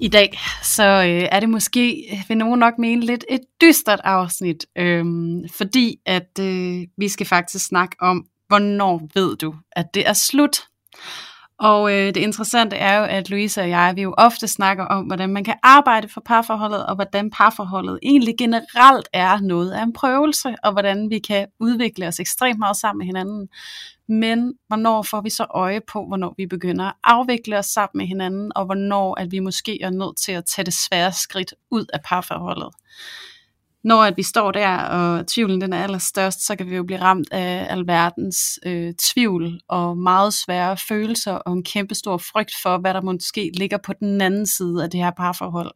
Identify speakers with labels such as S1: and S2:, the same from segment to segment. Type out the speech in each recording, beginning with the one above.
S1: I dag så øh, er det måske, øh, vil nogen nok mene, lidt et dystert afsnit, øh, fordi at øh, vi skal faktisk snakke om, hvornår ved du, at det er slut? Og øh, det interessante er jo, at Louise og jeg, vi jo ofte snakker om, hvordan man kan arbejde for parforholdet, og hvordan parforholdet egentlig generelt er noget af en prøvelse, og hvordan vi kan udvikle os ekstremt meget sammen med hinanden. Men hvornår får vi så øje på, hvornår vi begynder at afvikle os sammen med hinanden, og hvornår at vi måske er nødt til at tage det svære skridt ud af parforholdet når at vi står der, og tvivlen den er allerstørst, så kan vi jo blive ramt af alverdens øh, tvivl og meget svære følelser og en kæmpe stor frygt for, hvad der måske ligger på den anden side af det her parforhold.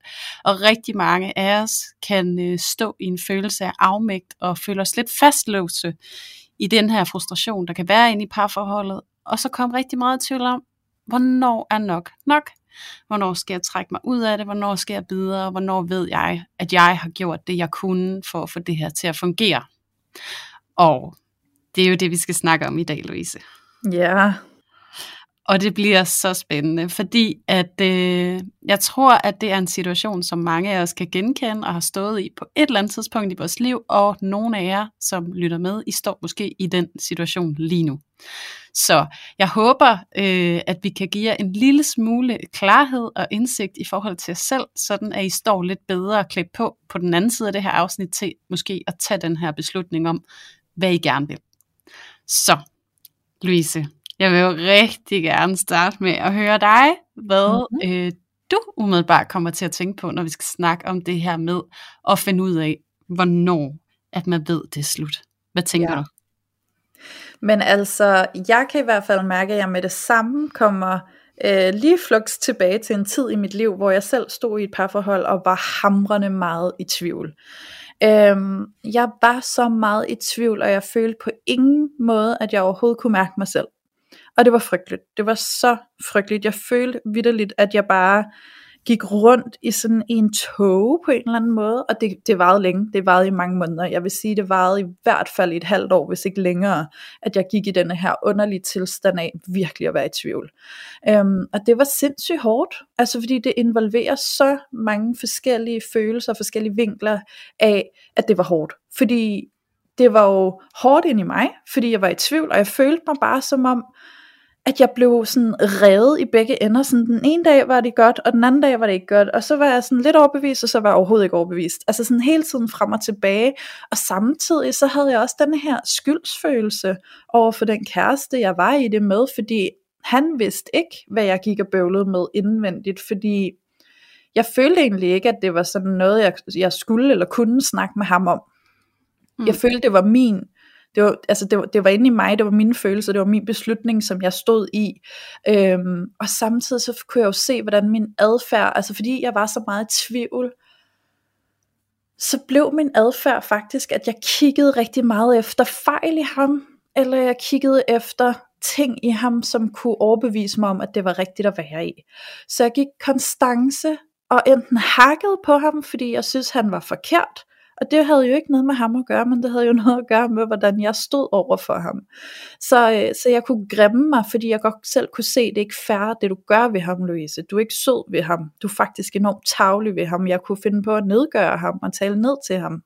S1: Og rigtig mange af os kan øh, stå i en følelse af afmægt og føle os lidt fastlåse i den her frustration, der kan være inde i parforholdet, og så kom rigtig meget tvivl om, hvornår er nok nok? Hvornår skal jeg trække mig ud af det? Hvornår skal jeg videre? Hvornår ved jeg, at jeg har gjort det, jeg kunne for at få det her til at fungere? Og det er jo det, vi skal snakke om i dag, Louise.
S2: Ja.
S1: Og det bliver så spændende, fordi at øh, jeg tror, at det er en situation, som mange af os kan genkende og har stået i på et eller andet tidspunkt i vores liv, og nogle af jer, som lytter med, I står måske i den situation lige nu. Så jeg håber, øh, at vi kan give jer en lille smule klarhed og indsigt i forhold til jer selv, sådan at I står lidt bedre klædt på på den anden side af det her afsnit til måske at tage den her beslutning om, hvad I gerne vil. Så, Louise, jeg vil jo rigtig gerne starte med at høre dig, hvad mm-hmm. øh, du umiddelbart kommer til at tænke på, når vi skal snakke om det her med at finde ud af, hvornår at man ved, det er slut. Hvad tænker ja. du?
S2: Men altså, jeg kan i hvert fald mærke, at jeg med det samme kommer øh, lige flux tilbage til en tid i mit liv, hvor jeg selv stod i et parforhold og var hamrende meget i tvivl. Øhm, jeg var så meget i tvivl, og jeg følte på ingen måde, at jeg overhovedet kunne mærke mig selv. Og det var frygteligt. Det var så frygteligt. Jeg følte vidderligt, at jeg bare gik rundt i sådan en tog på en eller anden måde, og det, det varede længe, det varede i mange måneder. Jeg vil sige, det varede i hvert fald i et halvt år, hvis ikke længere, at jeg gik i denne her underlige tilstand af virkelig at være i tvivl. Øhm, og det var sindssygt hårdt, altså fordi det involverer så mange forskellige følelser, forskellige vinkler af, at det var hårdt. Fordi det var jo hårdt ind i mig, fordi jeg var i tvivl, og jeg følte mig bare som om, at jeg blev sådan revet i begge ender. Sådan, den ene dag var det godt, og den anden dag var det ikke godt. Og så var jeg sådan lidt overbevist, og så var jeg overhovedet ikke overbevist. Altså sådan hele tiden frem og tilbage. Og samtidig så havde jeg også den her skyldsfølelse over for den kæreste, jeg var i det med, fordi han vidste ikke, hvad jeg gik og bøvlede med indvendigt, fordi jeg følte egentlig ikke, at det var sådan noget, jeg, jeg skulle eller kunne snakke med ham om. Mm. Jeg følte, det var min det var, altså det, var, det var inde i mig, det var mine følelser, det var min beslutning, som jeg stod i. Øhm, og samtidig så kunne jeg jo se, hvordan min adfærd, altså fordi jeg var så meget i tvivl, så blev min adfærd faktisk, at jeg kiggede rigtig meget efter fejl i ham, eller jeg kiggede efter ting i ham, som kunne overbevise mig om, at det var rigtigt at være i. Så jeg gik konstance og enten hakkede på ham, fordi jeg synes, han var forkert, og det havde jo ikke noget med ham at gøre, men det havde jo noget at gøre med, hvordan jeg stod over for ham. Så, øh, så jeg kunne grimme mig, fordi jeg godt selv kunne se, at det ikke færre, det du gør ved ham, Louise. Du er ikke sød ved ham. Du er faktisk enormt tavlig ved ham. Jeg kunne finde på at nedgøre ham og tale ned til ham.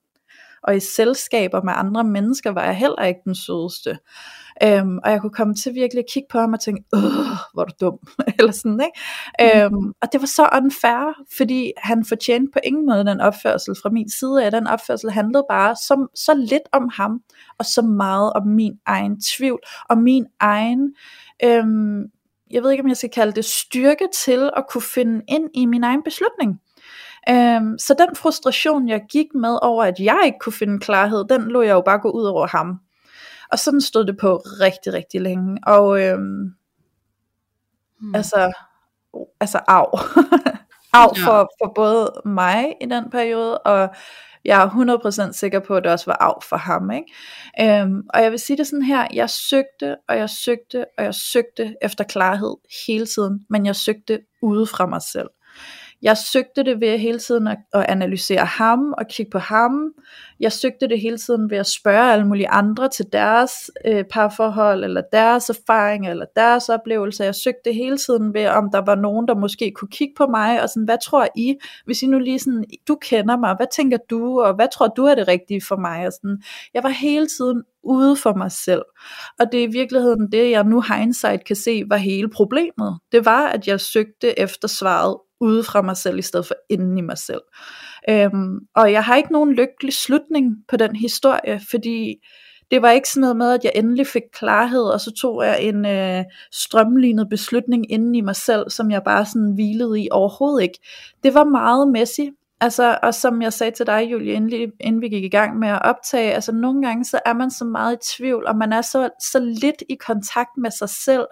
S2: Og i selskaber med andre mennesker var jeg heller ikke den sødeste. Øhm, og jeg kunne komme til virkelig at kigge på ham og tænke, åh, hvor er du dum, eller sådan, ikke? Mm. Øhm, og det var så unfair, fordi han fortjente på ingen måde den opførsel fra min side af. Den opførsel handlede bare så, så lidt om ham, og så meget om min egen tvivl, og min egen, øhm, jeg ved ikke om jeg skal kalde det styrke til at kunne finde ind i min egen beslutning. Øhm, så den frustration, jeg gik med over, at jeg ikke kunne finde klarhed, den lå jeg jo bare gå ud over ham. Og sådan stod det på rigtig, rigtig længe. Og øhm, hmm. altså, altså af. Af for, for både mig i den periode, og jeg er 100% sikker på, at det også var af for ham. Ikke? Øhm, og jeg vil sige det sådan her, jeg søgte, og jeg søgte, og jeg søgte efter klarhed hele tiden, men jeg søgte ude fra mig selv. Jeg søgte det ved hele tiden at, at analysere ham og kigge på ham. Jeg søgte det hele tiden ved at spørge alle mulige andre til deres øh, parforhold, eller deres erfaring, eller deres oplevelser. Jeg søgte det hele tiden ved, om der var nogen, der måske kunne kigge på mig, og sådan, hvad tror I, hvis I nu lige sådan, du kender mig, hvad tænker du, og hvad tror du er det rigtige for mig? Og sådan, jeg var hele tiden ude for mig selv. Og det er i virkeligheden det, jeg nu hindsight kan se, var hele problemet. Det var, at jeg søgte efter svaret ude fra mig selv, i stedet for inden i mig selv. Øhm, og jeg har ikke nogen lykkelig slutning på den historie, fordi det var ikke sådan noget med, at jeg endelig fik klarhed, og så tog jeg en øh, strømlignet beslutning inden i mig selv, som jeg bare sådan hvilede i overhovedet ikke. Det var meget messy, Altså, og som jeg sagde til dig, Julie, inden, inden vi gik i gang med at optage, altså nogle gange så er man så meget i tvivl, og man er så, så lidt i kontakt med sig selv,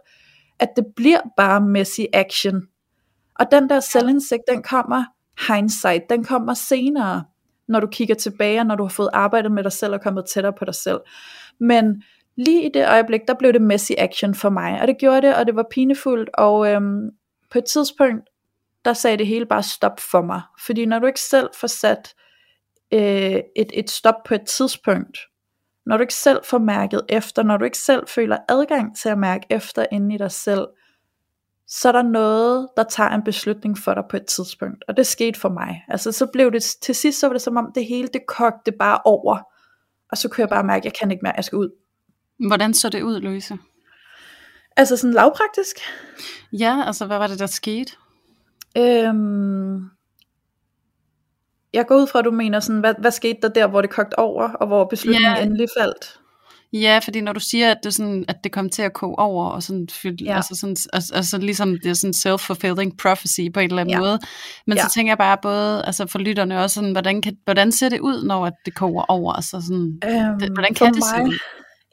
S2: at det bliver bare messy action. Og den der selvindsigt, den kommer hindsight, den kommer senere, når du kigger tilbage, og når du har fået arbejdet med dig selv og kommet tættere på dig selv. Men lige i det øjeblik, der blev det messy action for mig, og det gjorde det, og det var pinefuldt, og øhm, på et tidspunkt, der sagde det hele bare stop for mig. Fordi når du ikke selv får sat øh, et, et stop på et tidspunkt, når du ikke selv får mærket efter, når du ikke selv føler adgang til at mærke efter inde i dig selv, så er der noget, der tager en beslutning for dig på et tidspunkt. Og det skete for mig. Altså så blev det, til sidst så var det som om det hele, det kogte bare over. Og så kunne jeg bare mærke, at jeg kan ikke mere, jeg skal ud.
S1: Hvordan så det ud, Louise?
S2: Altså sådan lavpraktisk?
S1: Ja, altså hvad var det, der skete?
S2: Øhm, jeg går ud fra, at du mener sådan, hvad, hvad skete der der, hvor det kogte over, og hvor beslutningen ja. endelig faldt?
S1: Ja, fordi når du siger, at det, sådan, at det kom til at koge over, og sådan, ja. altså, sådan, altså, altså ligesom det er sådan self-fulfilling prophecy på en eller anden ja. måde, men ja. så tænker jeg bare både, altså for lytterne også, sådan, hvordan, kan, hvordan ser det ud, når det koger over? Altså sådan, øhm, det, hvordan kan det mig, se ud?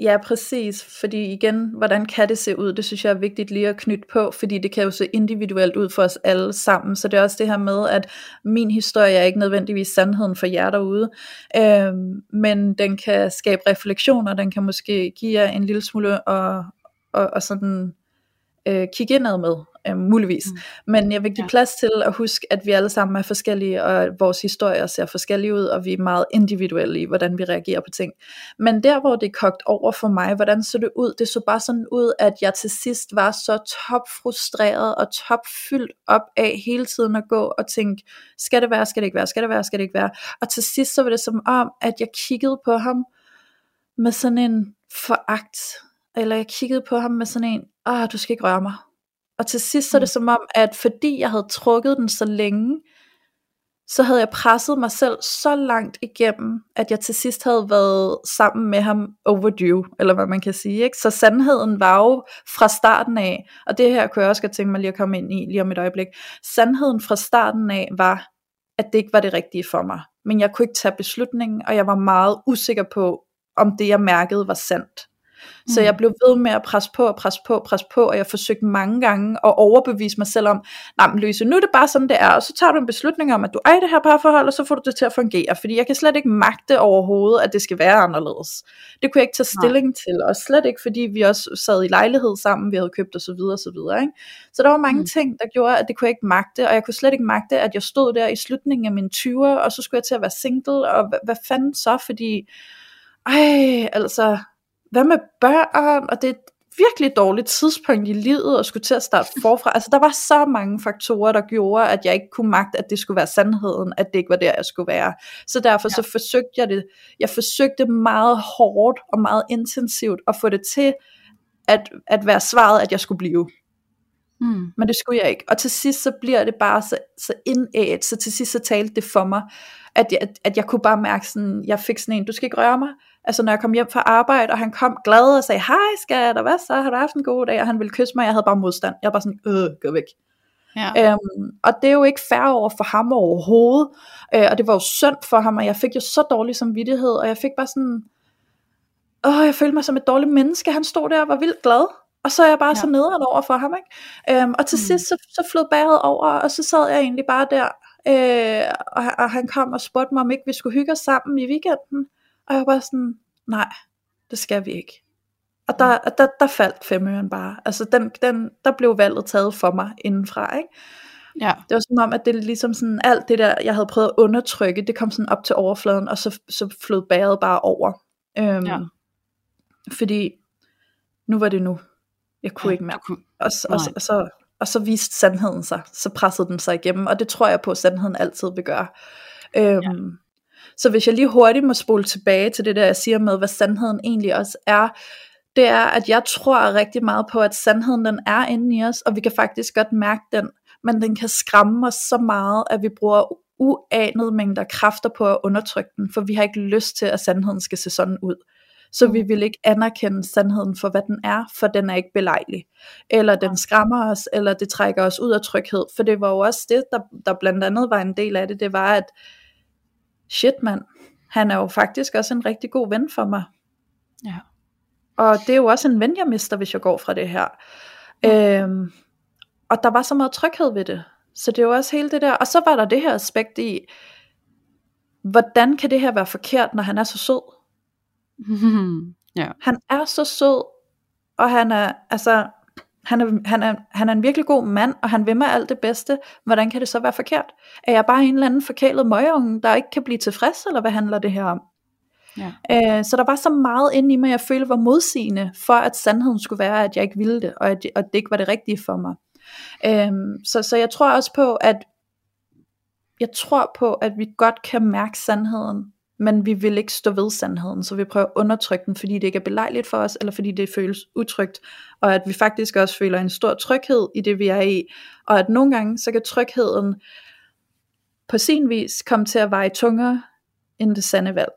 S2: Ja, præcis. Fordi igen, hvordan kan det se ud? Det synes jeg er vigtigt lige at knytte på, fordi det kan jo se individuelt ud for os alle sammen. Så det er også det her med, at min historie er ikke nødvendigvis sandheden for jer derude, øhm, men den kan skabe refleksioner, den kan måske give jer en lille smule og, og, og sådan øh, kigge indad med øh, muligvis. Mm. Men jeg vil give ja. plads til at huske, at vi alle sammen er forskellige, og vores historier ser forskellige ud, og vi er meget individuelle i, hvordan vi reagerer på ting. Men der, hvor det er kogt over for mig, hvordan så det ud? Det så bare sådan ud, at jeg til sidst var så top frustreret og top fyldt op af hele tiden at gå og tænke, skal det være, skal det ikke være, skal det være, skal det ikke være? Og til sidst så var det som om, at jeg kiggede på ham med sådan en foragt, eller jeg kiggede på ham med sådan en, ah, du skal ikke røre mig, og til sidst så er det mm. som om, at fordi jeg havde trukket den så længe, så havde jeg presset mig selv så langt igennem, at jeg til sidst havde været sammen med ham overdue, eller hvad man kan sige. Ikke? Så sandheden var jo fra starten af, og det her kunne jeg også godt tænke mig lige at komme ind i lige om et øjeblik, sandheden fra starten af var, at det ikke var det rigtige for mig. Men jeg kunne ikke tage beslutningen, og jeg var meget usikker på, om det jeg mærkede var sandt. Så mm. jeg blev ved med at presse på og presse på og presse på, og jeg forsøgte mange gange at overbevise mig selv om, nej men Louise, nu er det bare sådan det er, og så tager du en beslutning om, at du er i det her parforhold, og så får du det til at fungere, fordi jeg kan slet ikke magte overhovedet, at det skal være anderledes. Det kunne jeg ikke tage stilling nej. til, og slet ikke, fordi vi også sad i lejlighed sammen, vi havde købt og så videre og så videre. Ikke? Så der var mange mm. ting, der gjorde, at det kunne jeg ikke magte, og jeg kunne slet ikke magte, at jeg stod der i slutningen af mine 20'er, og så skulle jeg til at være single, og hvad, hvad fanden så, fordi ej, altså, hvad med børn, og det er et virkelig dårligt tidspunkt i livet, at skulle til at starte forfra. Altså der var så mange faktorer, der gjorde, at jeg ikke kunne magte, at det skulle være sandheden, at det ikke var der, jeg skulle være. Så derfor ja. så forsøgte jeg det. Jeg forsøgte meget hårdt og meget intensivt at få det til, at, at være svaret, at jeg skulle blive. Mm. Men det skulle jeg ikke. Og til sidst så bliver det bare så, så indædt, så til sidst så talte det for mig, at jeg, at jeg kunne bare mærke sådan, jeg fik sådan en, du skal ikke røre mig, Altså når jeg kom hjem fra arbejde, og han kom glad og sagde, hej skat, og hvad så, har du haft en god dag? Og han ville kysse mig, jeg havde bare modstand. Jeg var bare sådan, øh, gå væk. Ja. Øhm, og det er jo ikke fair over for ham overhovedet, øh, og det var jo synd for ham, og jeg fik jo så dårlig samvittighed, og jeg fik bare sådan, åh, jeg følte mig som et dårligt menneske, han stod der og var vildt glad, Og så er jeg bare ja. så nederen over for ham, ikke? Øhm, og til
S1: mm.
S2: sidst, så, så flød bæret over, og så sad jeg egentlig bare der, øh, og, og han kom og spurgte mig, om ikke vi skulle hygge os sammen i weekenden. Og jeg var bare sådan, nej, det skal vi ikke. Og der, der, der faldt femøren bare. Altså, den, den, der blev valget taget for mig indenfra, ikke?
S1: Ja.
S2: Det var som om, at det ligesom sådan, alt det der, jeg havde prøvet at undertrykke, det kom sådan op til overfladen, og så, så flød bæret bare over. Øhm,
S1: Ja.
S2: Fordi nu var det nu. Jeg kunne
S1: ja,
S2: ikke mere.
S1: kunne-
S2: Og, så- og, så-
S1: Nej.
S2: og, så, og så viste sandheden sig. Så pressede den sig igennem. Og det tror jeg på, at sandheden altid vil gøre. Øhm, ja. Så hvis jeg lige hurtigt må spole tilbage til det der, jeg siger med, hvad sandheden egentlig også er, det er, at jeg tror rigtig meget på, at sandheden den er inde i os, og vi kan faktisk godt mærke den, men den kan skræmme os så meget, at vi bruger uanede mængder kræfter på at undertrykke den, for vi har ikke lyst til, at sandheden skal se sådan ud. Så vi vil ikke anerkende sandheden for, hvad den er, for den er ikke belejlig. Eller den skræmmer os, eller det trækker os ud af tryghed. For det var jo også det, der, der blandt andet var en del af det, det var, at shit mand, han er jo faktisk også en rigtig god ven for mig.
S1: Ja.
S2: Og det er jo også en ven, jeg mister, hvis jeg går fra det her. Øhm, og der var så meget tryghed ved det. Så det er jo også hele det der. Og så var der det her aspekt i, hvordan kan det her være forkert, når han er så sød?
S1: ja.
S2: Han er så sød, og han er, altså, han er, han, er, han er en virkelig god mand, og han vil mig alt det bedste. Hvordan kan det så være forkert? Er jeg bare en eller anden forkælet møgeunge, der ikke kan blive tilfreds, eller hvad handler det her om?
S1: Ja.
S2: Øh, så der var så meget inde i mig, jeg følte var modsigende, for at sandheden skulle være, at jeg ikke ville det, og at, og det ikke var det rigtige for mig. Øh, så, så jeg tror også på, at jeg tror på, at vi godt kan mærke sandheden, men vi vil ikke stå ved sandheden, så vi prøver at undertrykke den, fordi det ikke er belejligt for os, eller fordi det føles utrygt, og at vi faktisk også føler en stor tryghed i det, vi er i, og at nogle gange, så kan trygheden på sin vis komme til at veje tungere end det sande valg.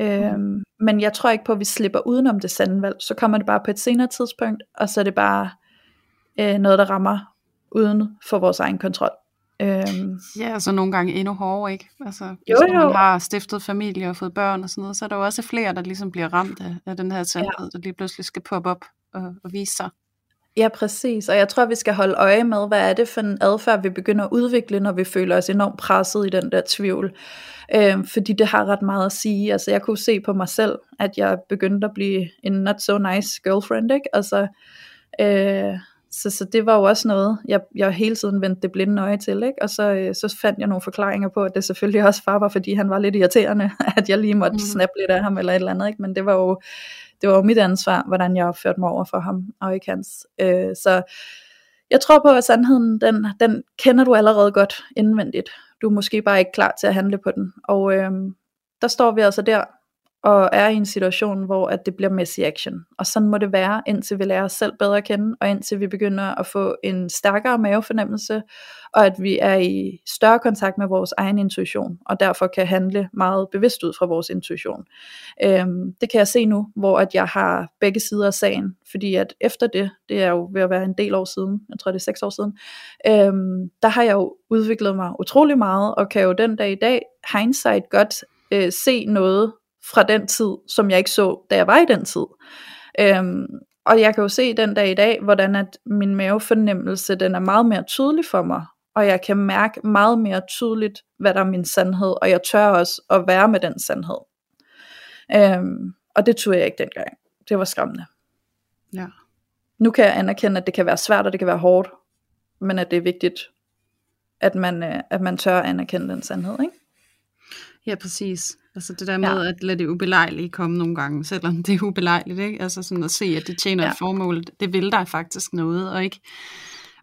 S2: Øhm, men jeg tror ikke på, at vi slipper udenom det sande valg, så kommer det bare på et senere tidspunkt, og så er det bare øh, noget, der rammer uden for vores egen kontrol. Øhm,
S1: Ja, altså nogle gange endnu hårdere, ikke? Altså, hvis
S2: Jo,
S1: man
S2: jo.
S1: har stiftet familie og fået børn og sådan noget, så er der jo også flere, der ligesom bliver ramt af, af den her sandhed, der lige pludselig skal poppe op og, og vise sig.
S2: Ja, præcis. Og jeg tror, vi skal holde øje med, hvad er det for en adfærd, vi begynder at udvikle, når vi føler os enormt presset i den der tvivl. Øhm, fordi det har ret meget at sige. Altså, jeg kunne se på mig selv, at jeg begyndte at blive en not so nice girlfriend, ikke? Altså, øh, så, så det var jo også noget, jeg, jeg hele tiden vendte det blinde øje til, ikke? Og så, øh, så fandt jeg nogle forklaringer på, at det selvfølgelig også bare var, fordi han var lidt irriterende, at jeg lige måtte mm. snappe lidt af ham eller et eller andet, ikke? Men det var jo, det var jo mit ansvar, hvordan jeg opførte mig over for ham, og ikke hans. Øh, så jeg tror på, at sandheden, den, den kender du allerede godt indvendigt. Du er måske bare ikke klar til at handle på den. Og øh, der står vi altså der, og er i en situation, hvor at det bliver messy action. Og sådan må det være, indtil vi lærer os selv bedre at kende, og indtil vi begynder at få en stærkere mavefornemmelse, og at vi er i større kontakt med vores egen intuition, og derfor kan handle meget bevidst ud fra vores intuition. Øhm, det kan jeg se nu, hvor at jeg har begge sider af sagen, fordi at efter det, det er jo ved at være en del år siden, jeg tror det er seks år siden, øhm, der har jeg jo udviklet mig utrolig meget, og kan jo den dag i dag, hindsight godt øh, se noget fra den tid, som jeg ikke så, da jeg var i den tid. Øhm, og jeg kan jo se den dag i dag, hvordan at min mavefornemmelse, den er meget mere tydelig for mig, og jeg kan mærke meget mere tydeligt, hvad der er min sandhed, og jeg tør også at være med den sandhed. Øhm, og det turde jeg ikke dengang. Det var skræmmende.
S1: Ja.
S2: Nu kan jeg anerkende, at det kan være svært, og det kan være hårdt, men at det er vigtigt, at man, øh, at man tør at anerkende den sandhed, ikke?
S1: Ja, præcis. Altså det der med ja. at lade det ubelejlige komme nogle gange, selvom det er ubelejligt, ikke? Altså sådan at se, at det tjener ja. et formål, det vil dig faktisk noget, og ikke,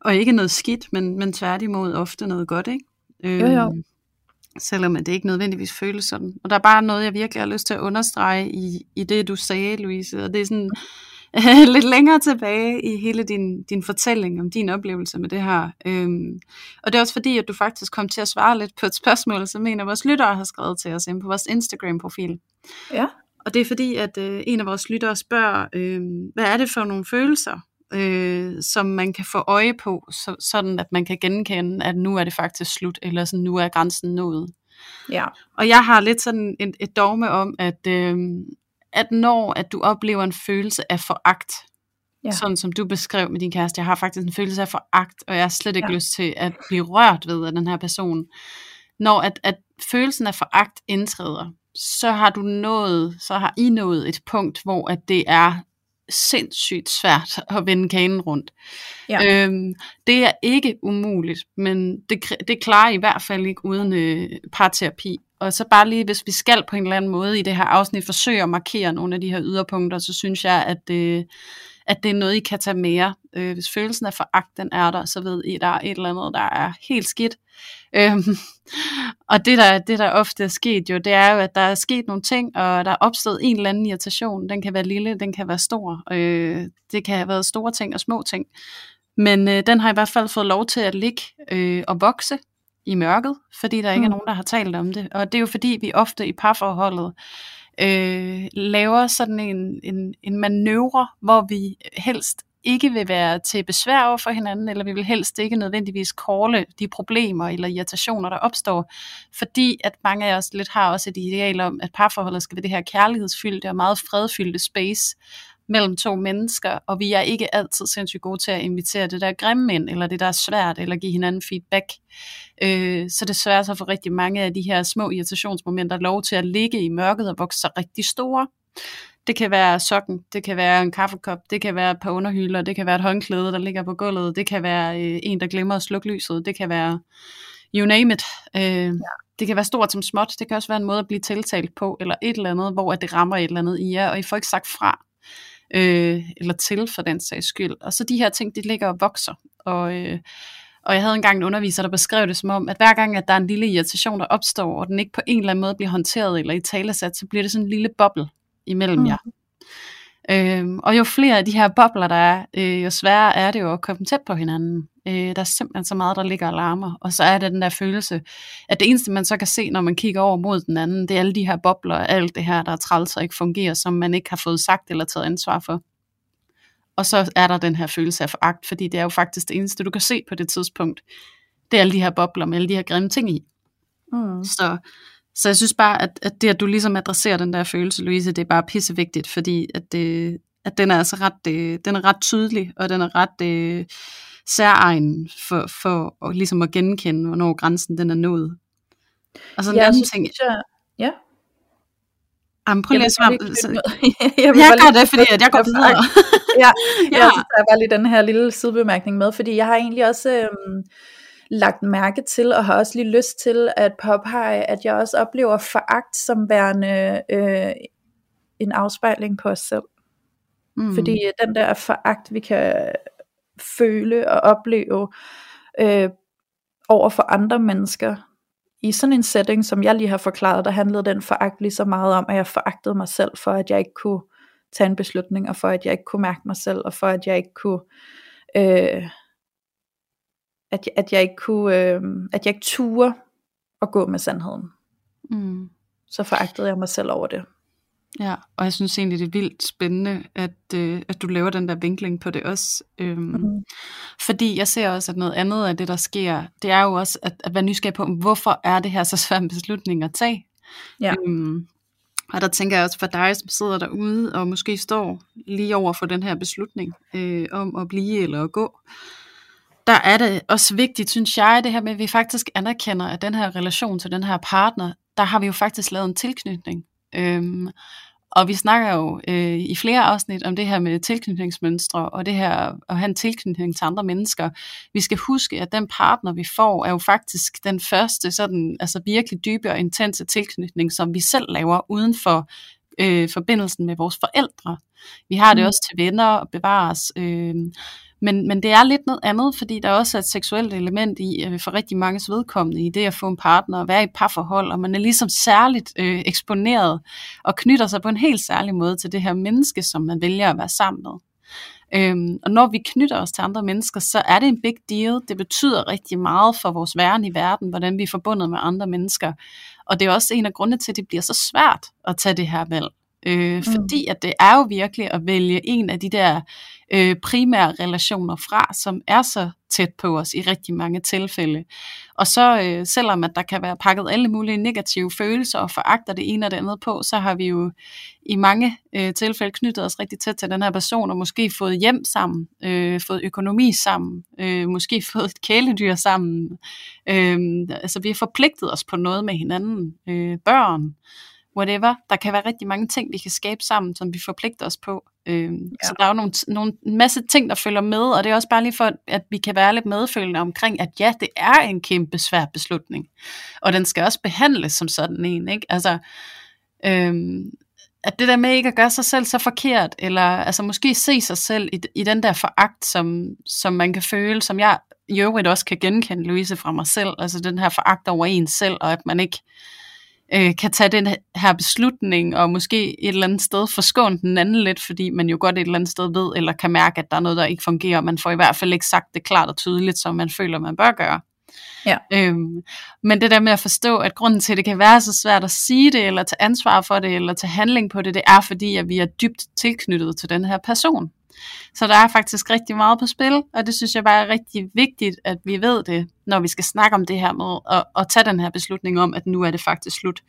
S1: og ikke noget skidt, men, men tværtimod ofte noget godt, ikke?
S2: Jo, jo.
S1: Øhm, selvom det ikke nødvendigvis føles sådan. Og der er bare noget, jeg virkelig har lyst til at understrege i, i det, du sagde, Louise, og det er sådan lidt længere tilbage i hele din, din fortælling om din oplevelse med det her. Øhm, og det er også fordi, at du faktisk kom til at svare lidt på et spørgsmål, som en af vores lyttere har skrevet til os ind på vores Instagram-profil.
S2: Ja.
S1: Og det er fordi, at øh, en af vores lyttere spørger, øh, hvad er det for nogle følelser, øh, som man kan få øje på, så, sådan at man kan genkende, at nu er det faktisk slut, eller sådan, nu er grænsen nået.
S2: Ja.
S1: Og jeg har lidt sådan et, et dogme om, at, øh, at når at du oplever en følelse af foragt, Ja. Sådan som du beskrev med din kæreste. Jeg har faktisk en følelse af foragt, og jeg har slet ikke ja. lyst til at blive rørt ved af den her person. Når at, at følelsen af foragt indtræder, så har du nået, så har I nået et punkt, hvor at det er sindssygt svært at vende kanen rundt. Ja. Øhm, det er ikke umuligt, men det, det klarer I i hvert fald ikke uden øh, parterapi. Og så bare lige, hvis vi skal på en eller anden måde i det her afsnit forsøge at markere nogle af de her yderpunkter, så synes jeg, at, øh, at det er noget, I kan tage mere. Øh, hvis følelsen af foragt, den er der, så ved I, at der er et eller andet, der er helt skidt. Øhm, og det der, det, der ofte er sket jo, det er jo, at der er sket nogle ting, og der er opstået en eller anden irritation. Den kan være lille, den kan være stor. Øh, det kan have været store ting og små ting. Men øh, den har i hvert fald fået lov til at ligge øh, og vokse i mørket, fordi der ikke mm. er nogen, der har talt om det. Og det er jo fordi, vi ofte i parforholdet øh, laver sådan en, en, en manøvre, hvor vi helst ikke vil være til besvær over for hinanden, eller vi vil helst ikke nødvendigvis kåle de problemer eller irritationer, der opstår, fordi at mange af os lidt har også et ideal om, at parforholdet skal være det her kærlighedsfyldte og meget fredfyldte space, mellem to mennesker, og vi er ikke altid sindssygt gode til at invitere det der grimme ind, eller det der er svært, eller give hinanden feedback. Øh, så det svært så for rigtig mange af de her små irritationsmomenter lov til at ligge i mørket og vokse sig rigtig store. Det kan være sokken, det kan være en kaffekop, det kan være et par underhylder, det kan være et håndklæde, der ligger på gulvet, det kan være øh, en, der glemmer at slukke lyset, det kan være you name it. Øh, ja. Det kan være stort som småt, det kan også være en måde at blive tiltalt på, eller et eller andet, hvor at det rammer et eller andet i jer, og I får ikke sagt fra øh, eller til for den sags skyld. Og så de her ting, de ligger og vokser. Og, øh, og jeg havde engang en underviser, der beskrev det som om, at hver gang, at der er en lille irritation, der opstår, og den ikke på en eller anden måde bliver håndteret eller i talesat, så bliver det sådan en lille boble imellem mm. jer. Mhm. Øhm, og jo flere af de her bobler, der er, øh, jo sværere er det jo at komme tæt på hinanden. Øh, der er simpelthen så meget, der ligger og larmer. Og så er det den der følelse, at det eneste, man så kan se, når man kigger over mod den anden, det er alle de her bobler, alt det her, der er træls og ikke fungerer, som man ikke har fået sagt eller taget ansvar for. Og så er der den her følelse af foragt, fordi det er jo faktisk det eneste, du kan se på det tidspunkt. Det er alle de her bobler med alle de her grimme ting i. Mm. Så, så jeg synes bare, at, at det, at du ligesom adresserer den der følelse, Louise, det er bare pissevigtigt, fordi at, det, at den er altså ret, det, øh, den er ret tydelig, og den er ret... Øh, særegen for, for at, ligesom at genkende, hvornår grænsen den er nået. Og så en ja, anden ting. Jeg, ja. Jamen, prøv lige at svare. jeg, jeg gør det, fordi at jeg går videre.
S2: ja, ja. Jeg synes, der er bare lige den her lille sidebemærkning med, fordi jeg har egentlig også øhm, lagt mærke til, og har også lige lyst til at påpege, at jeg også oplever foragt som værende øh, en afspejling på os selv. Mm. Fordi den der foragt, vi kan føle og opleve øh, over for andre mennesker. I sådan en setting, som jeg lige har forklaret, der handlede den foragt lige så meget om, at jeg foragtede mig selv for, at jeg ikke kunne tage en beslutning, og for at jeg ikke kunne mærke mig selv, og for at jeg ikke kunne, øh, at, at jeg ikke kunne, øh, at jeg ikke turde at gå med sandheden. Mm. Så foragtede jeg mig selv over det.
S1: Ja, og jeg synes egentlig, det er vildt spændende, at, øh, at du laver den der vinkling på det også. Øhm, mm. Fordi jeg ser også, at noget andet af det, der sker, det er jo også at, at være nysgerrig på, hvorfor er det her så svært en beslutning at tage? Ja. Øhm, og der tænker jeg også for dig, som sidder derude og måske står lige over for den her beslutning øh, om at blive eller at gå. Der er det også vigtigt, synes jeg, det her med, at vi faktisk anerkender, at den her relation til den her partner, der har vi jo faktisk lavet en tilknytning. Øhm, og vi snakker jo øh, i flere afsnit om det her med tilknytningsmønstre, og det her at have en tilknytning til andre mennesker. Vi skal huske, at den partner, vi får, er jo faktisk den første sådan, altså virkelig dybe og intense tilknytning, som vi selv laver uden for øh, forbindelsen med vores forældre. Vi har det mm. også til venner og bevares. Øh, men, men det er lidt noget andet, fordi der også er et seksuelt element i, øh, for rigtig mange vedkommende, i det at få en partner og være i et parforhold, og man er ligesom særligt øh, eksponeret og knytter sig på en helt særlig måde til det her menneske, som man vælger at være sammen med. Øhm, og når vi knytter os til andre mennesker, så er det en big deal. Det betyder rigtig meget for vores væren i verden, hvordan vi er forbundet med andre mennesker. Og det er også en af grundene til, at det bliver så svært at tage det her valg. Øh, mm. Fordi at det er jo virkelig at vælge en af de der øh, primære relationer fra, som er så tæt på os i rigtig mange tilfælde. Og så øh, selvom at der kan være pakket alle mulige negative følelser og foragter det ene og det andet på, så har vi jo i mange øh, tilfælde knyttet os rigtig tæt til den her person, og måske fået hjem sammen, øh, fået økonomi sammen, øh, måske fået et kæledyr sammen. Øh, altså vi har forpligtet os på noget med hinanden, øh, børn, whatever. Der kan være rigtig mange ting, vi kan skabe sammen, som vi forpligter os på. Øh, ja. Så der er jo nogle, nogle en masse ting, der følger med, og det er også bare lige for, at vi kan være lidt medfølende omkring, at ja, det er en kæmpe svær beslutning. Og den skal også behandles som sådan en. Ikke? Altså, øh, at det der med ikke at gøre sig selv så forkert, eller altså måske se sig selv i, i den der foragt, som, som man kan føle, som jeg i øvrigt også kan genkende, Louise, fra mig selv, altså den her foragt over en selv, og at man ikke øh, kan tage den her beslutning, og måske et eller andet sted forskåne den anden lidt, fordi man jo godt et eller andet sted ved, eller kan mærke, at der er noget, der ikke fungerer. Man får i hvert fald ikke sagt det klart og tydeligt, som man føler, man bør gøre. Ja. Øhm, men det der med at forstå, at grunden til, at det kan være så svært at sige det, eller tage ansvar for det, eller tage handling på det, det er fordi, at vi er dybt tilknyttet til den her person. Så der er faktisk rigtig meget på spil, og det synes jeg bare er rigtig vigtigt, at vi ved det, når vi skal snakke om det her med at, at tage den her beslutning om, at nu er det faktisk slut.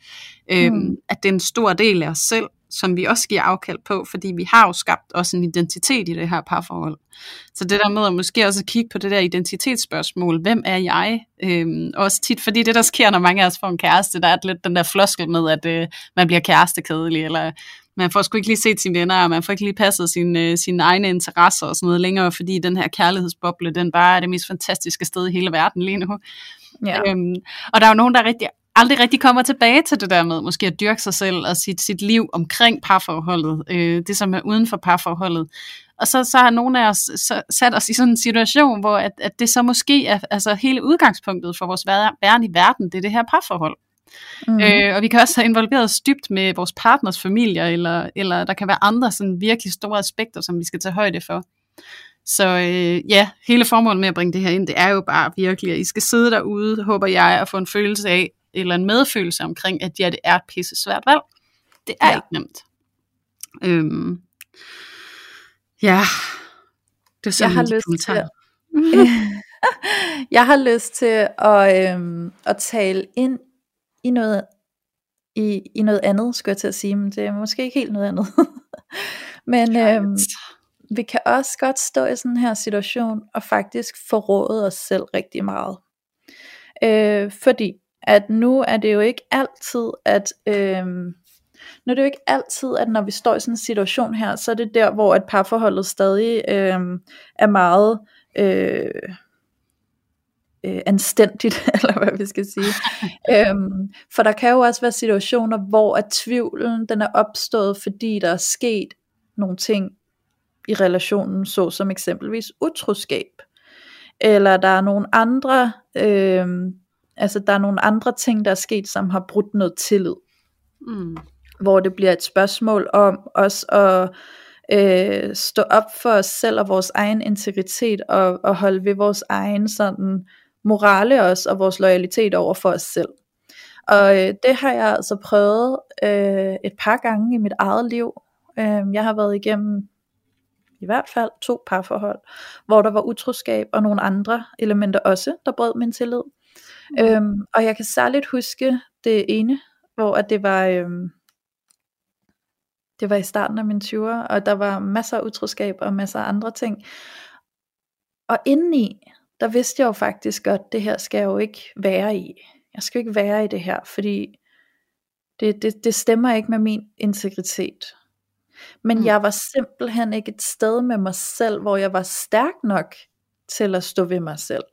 S1: Øhm, mm. Øhm, at det er en stor del af os selv, som vi også giver afkald på, fordi vi har jo skabt også en identitet i det her parforhold. Så det der med at måske også kigge på det der identitetsspørgsmål, hvem er jeg? Øhm, også tit, fordi det der sker, når mange af os får en kæreste, der er lidt den der floskel med, at øh, man bliver kærestekedelig, eller man får sgu ikke lige set sine venner, og man får ikke lige passet sine, øh, sine egne interesser og sådan noget længere, fordi den her kærlighedsboble, den bare er det mest fantastiske sted i hele verden lige nu. Ja. Øhm, og der er jo nogen, der rigtig, aldrig rigtig kommer tilbage til det der med måske at dyrke sig selv og sit, sit liv omkring parforholdet, øh, det som er uden for parforholdet. Og så, så har nogle af os så, sat os i sådan en situation, hvor at, at det så måske er altså hele udgangspunktet for vores væren i verden, det er det her parforhold. Mm. Øh, og vi kan også have involveret os dybt med vores partners familier, eller, eller der kan være andre sådan virkelig store aspekter, som vi skal tage højde for. Så øh, ja, hele formålet med at bringe det her ind, det er jo bare virkelig, at I skal sidde derude, håber jeg, og få en følelse af, eller en medfølelse omkring, at ja, det er et pisse svært valg. Det er ja. ikke nemt. Øhm, ja, det er sådan jeg har lyst kommentar.
S2: til, jeg har lyst til at, øhm, at tale ind i noget, i, i noget andet, skulle jeg til at sige, men det er måske ikke helt noget andet. men øhm, vi kan også godt stå i sådan her situation, og faktisk forråde os selv rigtig meget. Øh, fordi at nu er det jo ikke altid, at øhm, nu er det jo ikke altid, at når vi står i sådan en situation her, så er det der, hvor et parforholdet stadig øhm, er meget øh, øh, anstændigt, eller hvad vi skal sige. øhm, for der kan jo også være situationer, hvor at tvivlen den er opstået, fordi der er sket nogle ting i relationen, så som eksempelvis utroskab. Eller der er nogle andre, øh, altså der er nogle andre ting, der er sket, som har brudt noget tillid. Mm. Hvor det bliver et spørgsmål om os at øh, stå op for os selv og vores egen integritet, og, og holde ved vores egen sådan morale også, og vores loyalitet over for os selv. Og øh, det har jeg altså prøvet øh, et par gange i mit eget liv. Øh, jeg har været igennem i hvert fald to parforhold, hvor der var utroskab og nogle andre elementer også, der brød min tillid. Mm. Øhm, og jeg kan særligt huske det ene, hvor at det var, øhm, det var i starten af mine 20'er, og der var masser af utroskab og masser af andre ting. Og indeni, der vidste jeg jo faktisk godt, det her skal jeg jo ikke være i. Jeg skal ikke være i det her, fordi det, det, det stemmer ikke med min integritet. Men mm. jeg var simpelthen ikke et sted med mig selv, hvor jeg var stærk nok til at stå ved mig selv.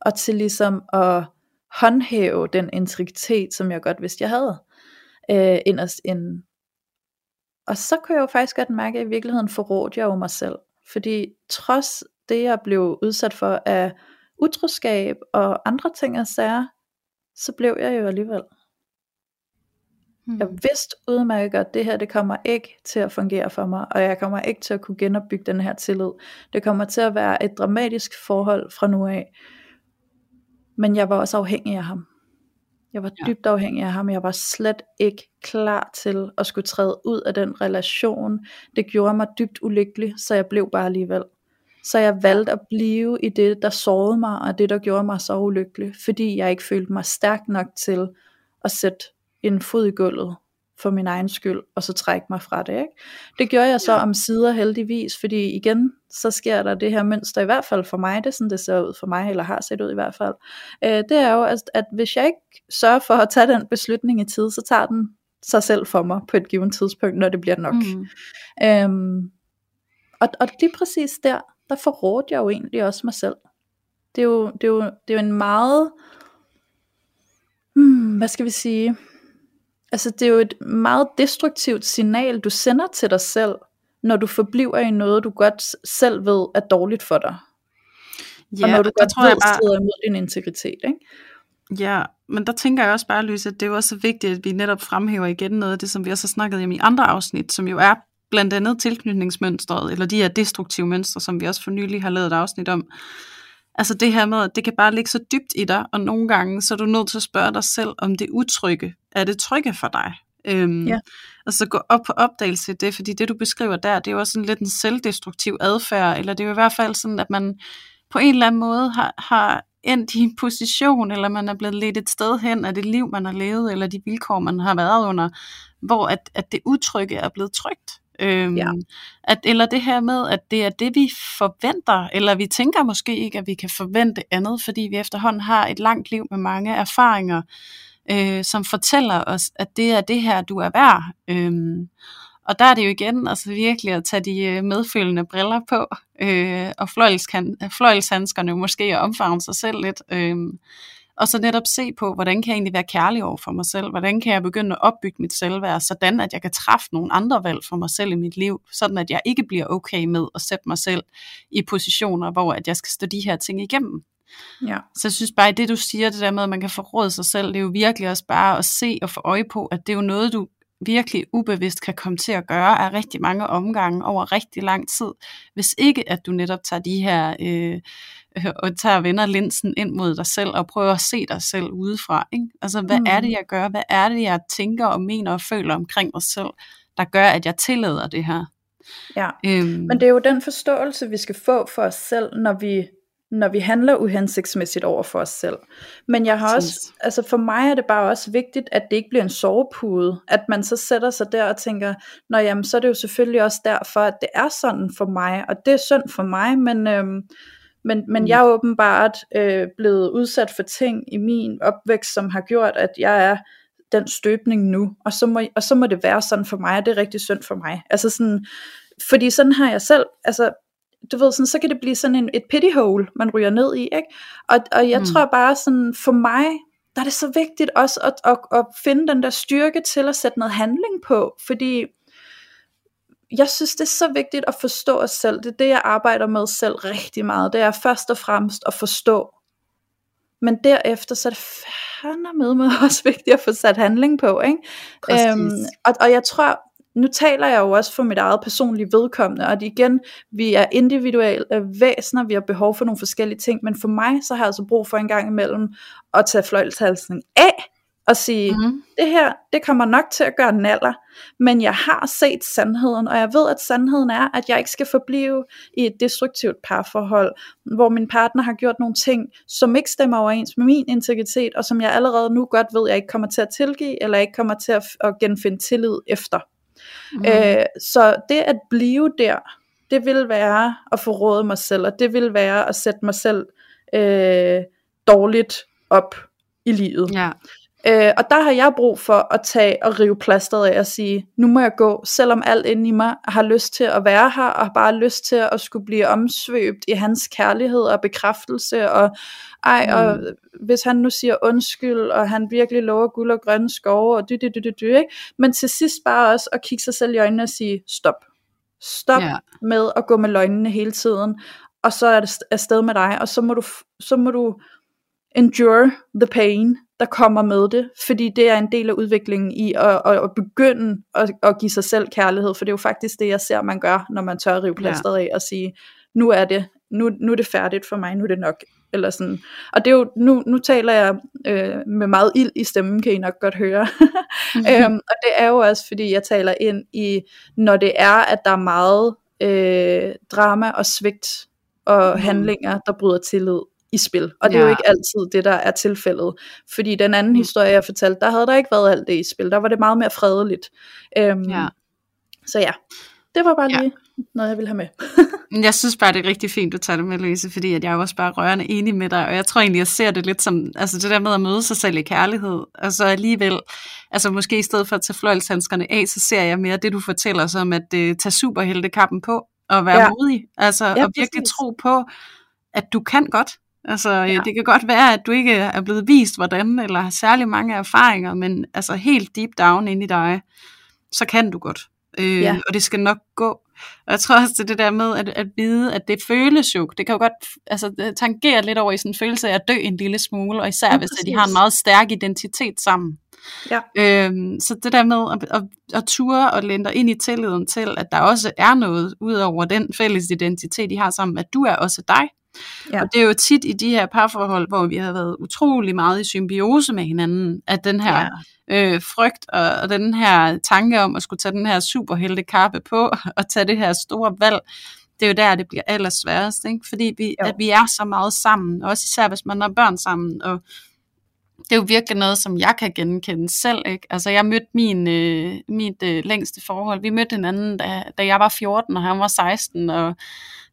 S2: Og til ligesom at håndhæve den integritet, som jeg godt vidste, jeg havde. Øh, inderst inden. Og så kunne jeg jo faktisk godt mærke, at i virkeligheden forrådte jeg jo mig selv. Fordi trods det, jeg blev udsat for af utroskab og andre ting og sager, så blev jeg jo alligevel. Mm. Jeg vidste udmærket godt, at det her det kommer ikke til at fungere for mig, og jeg kommer ikke til at kunne genopbygge den her tillid. Det kommer til at være et dramatisk forhold fra nu af. Men jeg var også afhængig af ham. Jeg var dybt afhængig af ham. Jeg var slet ikke klar til at skulle træde ud af den relation. Det gjorde mig dybt ulykkelig, så jeg blev bare alligevel. Så jeg valgte at blive i det, der sårede mig, og det, der gjorde mig så ulykkelig, fordi jeg ikke følte mig stærk nok til at sætte en fod i gulvet for min egen skyld, og så trække mig fra det. Ikke? Det gjorde jeg så om sider heldigvis, fordi igen, så sker der det her mønster, i hvert fald for mig, det er sådan, det ser ud for mig, eller har set ud i hvert fald. Øh, det er jo, at, at hvis jeg ikke sørger for at tage den beslutning i tid, så tager den sig selv for mig på et givet tidspunkt, når det bliver nok. Mm. Øhm, og, og lige præcis der, der forrådte jeg jo egentlig også mig selv. Det er jo, det er jo, det er jo en meget, hmm, hvad skal vi sige, altså det er jo et meget destruktivt signal, du sender til dig selv, når du forbliver i noget, du godt selv ved er dårligt for dig. Ja, og når du godt tror ved, jeg bare... strider imod din integritet, ikke?
S1: Ja, men der tænker jeg også bare, Louise, at det er også så vigtigt, at vi netop fremhæver igen noget af det, som vi også har snakket om i andre afsnit, som jo er blandt andet tilknytningsmønstret, eller de her destruktive mønstre, som vi også for nylig har lavet et afsnit om. Altså det her med, at det kan bare ligge så dybt i dig, og nogle gange så er du nødt til at spørge dig selv, om det utrygge, er det trygge for dig? Øhm, ja. Og så gå op på opdagelse i det, fordi det du beskriver der, det er jo også sådan lidt en selvdestruktiv adfærd, eller det er jo i hvert fald sådan, at man på en eller anden måde har, har endt i en position, eller man er blevet ledt et sted hen af det liv, man har levet, eller de vilkår, man har været under, hvor at, at det utrygge er blevet trygt. Øhm, ja. at, eller det her med, at det er det, vi forventer, eller vi tænker måske ikke, at vi kan forvente andet, fordi vi efterhånden har et langt liv med mange erfaringer, øh, som fortæller os, at det er det her, du er værd. Øhm, og der er det jo igen altså virkelig at tage de øh, medfølgende briller på, øh, og fløjelshandskerne måske og omfavne sig selv lidt. Øh, og så netop se på, hvordan kan jeg egentlig være kærlig over for mig selv? Hvordan kan jeg begynde at opbygge mit selvværd, sådan at jeg kan træffe nogle andre valg for mig selv i mit liv, sådan at jeg ikke bliver okay med at sætte mig selv i positioner, hvor at jeg skal stå de her ting igennem. Ja. Så jeg synes bare, at det du siger, det der med, at man kan forråde sig selv, det er jo virkelig også bare at se og få øje på, at det er jo noget, du virkelig ubevidst kan komme til at gøre af rigtig mange omgange over rigtig lang tid, hvis ikke at du netop tager de her øh, og tager vender linsen ind mod dig selv og prøver at se dig selv udefra. Ikke? Altså, hvad mm. er det, jeg gør? Hvad er det, jeg tænker og mener og føler omkring mig selv, der gør, at jeg tillader det her?
S2: Ja, øhm. men det er jo den forståelse, vi skal få for os selv, når vi når vi handler uhensigtsmæssigt over for os selv. Men jeg har også, altså for mig er det bare også vigtigt, at det ikke bliver en sovepude, at man så sætter sig der og tænker, nå jamen, så er det jo selvfølgelig også derfor, at det er sådan for mig, og det er synd for mig, men, øhm, men, men mm. jeg er åbenbart øh, blevet udsat for ting i min opvækst, som har gjort, at jeg er den støbning nu, og så må, og så må det være sådan for mig, og det er rigtig synd for mig. Altså sådan, fordi sådan har jeg selv, altså du ved, sådan, så kan det blive sådan en, et pity hole, man ryger ned i, ikke? Og, og jeg mm. tror bare sådan, for mig, der er det så vigtigt også at, at, at finde den der styrke til at sætte noget handling på, fordi jeg synes, det er så vigtigt at forstå os selv. Det er det, jeg arbejder med selv rigtig meget. Det er først og fremmest at forstå. Men derefter, så er det fandme med mig også vigtigt at få sat handling på. Ikke? Øhm, og, og jeg tror, nu taler jeg jo også for mit eget personlige vedkommende, og igen, vi er individuelle væsener, vi har behov for nogle forskellige ting, men for mig, så har jeg altså brug for en gang imellem at tage fløjlshalsen af, og sige, mm. det her, det kommer nok til at gøre naller, men jeg har set sandheden, og jeg ved, at sandheden er, at jeg ikke skal forblive i et destruktivt parforhold, hvor min partner har gjort nogle ting, som ikke stemmer overens med min integritet, og som jeg allerede nu godt ved, jeg ikke kommer til at tilgive, eller ikke kommer til at, at genfinde tillid efter. Mm. Øh, så det at blive der, det vil være at forråde mig selv, og det vil være at sætte mig selv øh, dårligt op i livet. Ja. Øh, og der har jeg brug for at tage og rive plasteret af og sige, nu må jeg gå, selvom alt inde i mig har lyst til at være her, og har bare lyst til at skulle blive omsvøbt i hans kærlighed og bekræftelse, og ej, mm. og hvis han nu siger undskyld, og han virkelig lover guld og grønne skove, og dy, dy, dy, dy, dy, ikke? men til sidst bare også at kigge sig selv i øjnene og sige, stop. Stop yeah. med at gå med løgnene hele tiden, og så er det afsted med dig, og så må du, så må du endure the pain, der kommer med det, fordi det er en del af udviklingen i at, at, at begynde at, at give sig selv kærlighed, for det er jo faktisk det, jeg ser, man gør, når man tør at rive plasteret ja. af og sige, nu er det, nu, nu er det færdigt for mig, nu er det nok. eller sådan. Og det er jo, nu, nu taler jeg øh, med meget ild i stemmen, kan I nok godt høre. mm-hmm. øhm, og det er jo også, fordi jeg taler ind i, når det er, at der er meget øh, drama og svigt og mm. handlinger, der bryder tillid i spil. Og det ja. er jo ikke altid det, der er tilfældet. Fordi den anden mm. historie, jeg fortalte, der havde der ikke været alt det i spil. Der var det meget mere fredeligt. Øhm, ja. Så ja, det var bare lige ja. noget, jeg ville have med.
S1: jeg synes bare, det er rigtig fint, du tager det med, Louise, fordi at jeg er også bare rørende enig med dig, og jeg tror egentlig, jeg ser det lidt som, altså det der med at møde sig selv i kærlighed, og så alligevel, altså måske i stedet for at tage fløjlshandskerne af, så ser jeg mere det, du fortæller som at uh, tage superheltekappen på, og være ja. modig, altså ja, og virkelig præcis. tro på, at du kan godt, Altså, ja. det kan godt være, at du ikke er blevet vist, hvordan, eller har særlig mange erfaringer, men altså helt deep down inde i dig, så kan du godt. Øh, ja. Og det skal nok gå. Og jeg tror også, det, det der med at, at vide, at det føles jo, det kan jo godt altså, tangere lidt over i sådan en følelse af at dø en lille smule, og især ja, hvis de har en meget stærk identitet sammen. Ja. Øhm, så det der med at, at, at ture og lente ind i tilliden til, at der også er noget ud over den fælles identitet, de har sammen, at du er også dig. Ja. Og det er jo tit i de her parforhold, hvor vi har været utrolig meget i symbiose med hinanden, at den her ja. øh, frygt og, og den her tanke om at skulle tage den her superhelte kappe på og tage det her store valg, det er jo der, det bliver allersværest, ikke? fordi vi, at vi er så meget sammen, også især hvis man har børn sammen, og det er jo virkelig noget, som jeg kan genkende selv. Ikke? Altså, jeg mødte min, øh, mit øh, længste forhold. Vi mødte hinanden, da, da jeg var 14, og han var 16, og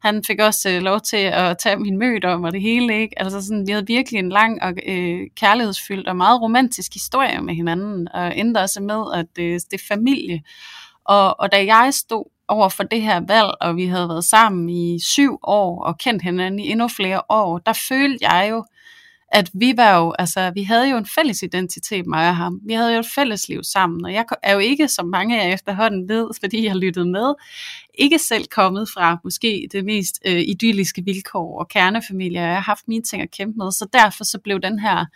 S1: han fik også øh, lov til at tage min møde om og det hele. Ikke? Altså, sådan, vi havde virkelig en lang og øh, kærlighedsfyldt og meget romantisk historie med hinanden, og endte også med, at øh, det er familie. Og, og da jeg stod over for det her valg, og vi havde været sammen i syv år og kendt hinanden i endnu flere år, der følte jeg jo, at vi var jo, altså vi havde jo en fælles identitet, mig og ham. Vi havde jo et fælles liv sammen, og jeg er jo ikke, som mange af jer efterhånden ved, fordi jeg har lyttet med, ikke selv kommet fra måske det mest øh, idylliske vilkår og kernefamilie. Jeg har haft mine ting at kæmpe med, så derfor så blev den her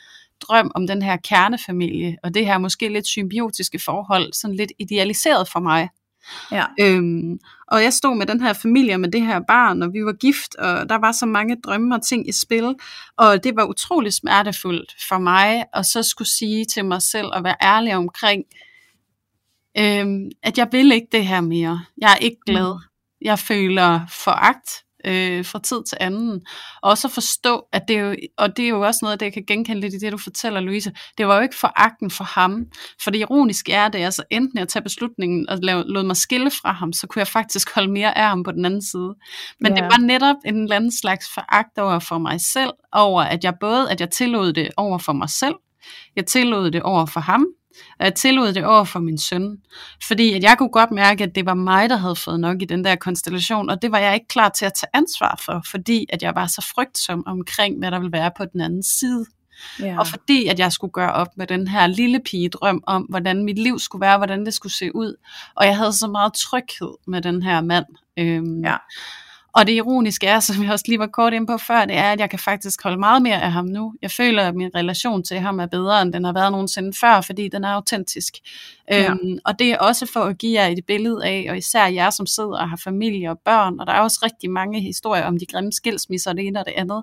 S1: drøm om den her kernefamilie, og det her måske lidt symbiotiske forhold, sådan lidt idealiseret for mig. Ja. Øhm, og jeg stod med den her familie, med det her barn, og vi var gift, og der var så mange drømme og ting i spil, og det var utrolig smertefuldt for mig, at så skulle sige til mig selv, og være ærlig omkring, øhm, at jeg vil ikke det her mere. Jeg er ikke glad. Mm. Jeg føler foragt øh, fra tid til anden. Og også at forstå, at det er jo, og det er jo også noget, det jeg kan genkende lidt i det, du fortæller, Louise, det var jo ikke foragten for ham. For det ironiske er, at jeg så enten at tage beslutningen og lave, lod mig skille fra ham, så kunne jeg faktisk holde mere af ham på den anden side. Men yeah. det var netop en eller anden slags foragt over for mig selv, over at jeg både, at jeg tillod det over for mig selv, jeg tillod det over for ham, og jeg tillod det over for min søn. Fordi at jeg kunne godt mærke, at det var mig, der havde fået nok i den der konstellation, og det var jeg ikke klar til at tage ansvar for, fordi at jeg var så frygtsom omkring, hvad der ville være på den anden side. Ja. Og fordi at jeg skulle gøre op med den her lille pige drøm om, hvordan mit liv skulle være, hvordan det skulle se ud. Og jeg havde så meget tryghed med den her mand. Øhm, ja. Og det ironiske er, som jeg også lige var kort ind på før, det er, at jeg kan faktisk holde meget mere af ham nu. Jeg føler, at min relation til ham er bedre, end den har været nogensinde før, fordi den er autentisk. Ja. Øhm, og det er også for at give jer et billede af, og især jer, som sidder og har familie og børn, og der er også rigtig mange historier om de grimme skilsmisser, det ene og det andet.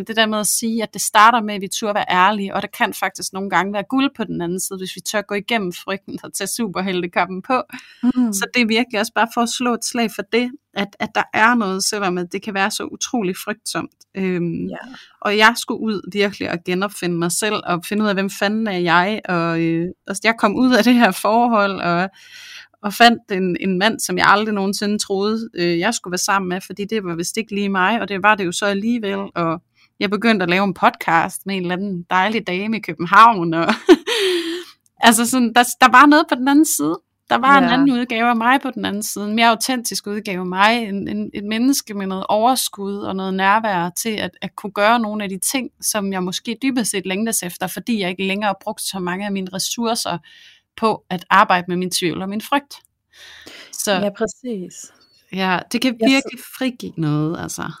S1: Men det der med at sige, at det starter med, at vi tør være ærlige, og der kan faktisk nogle gange være guld på den anden side, hvis vi tør gå igennem frygten og tage superheltekappen på. Mm. Så det er virkelig også bare for at slå et slag for det, at, at der er noget, selvom at det kan være så utrolig frygtsomt. Øhm, ja. Og jeg skulle ud virkelig og genopfinde mig selv, og finde ud af, hvem fanden er jeg, og øh, altså, jeg kom ud af det her forhold, og og fandt en, en mand, som jeg aldrig nogensinde troede, øh, jeg skulle være sammen med, fordi det var vist ikke lige mig, og det var det jo så alligevel, og jeg begyndte at lave en podcast med en eller anden dejlig dame i København. Og altså sådan, der, der var noget på den anden side. Der var ja. en anden udgave af mig på den anden side, en mere autentisk udgave af mig, en, en, et menneske med noget overskud og noget nærvær til at, at kunne gøre nogle af de ting, som jeg måske dybest set længtes efter, fordi jeg ikke længere har brugt så mange af mine ressourcer på at arbejde med min tvivl og min frygt.
S2: Så, ja, præcis.
S1: Ja, det kan virkelig frigive noget, altså.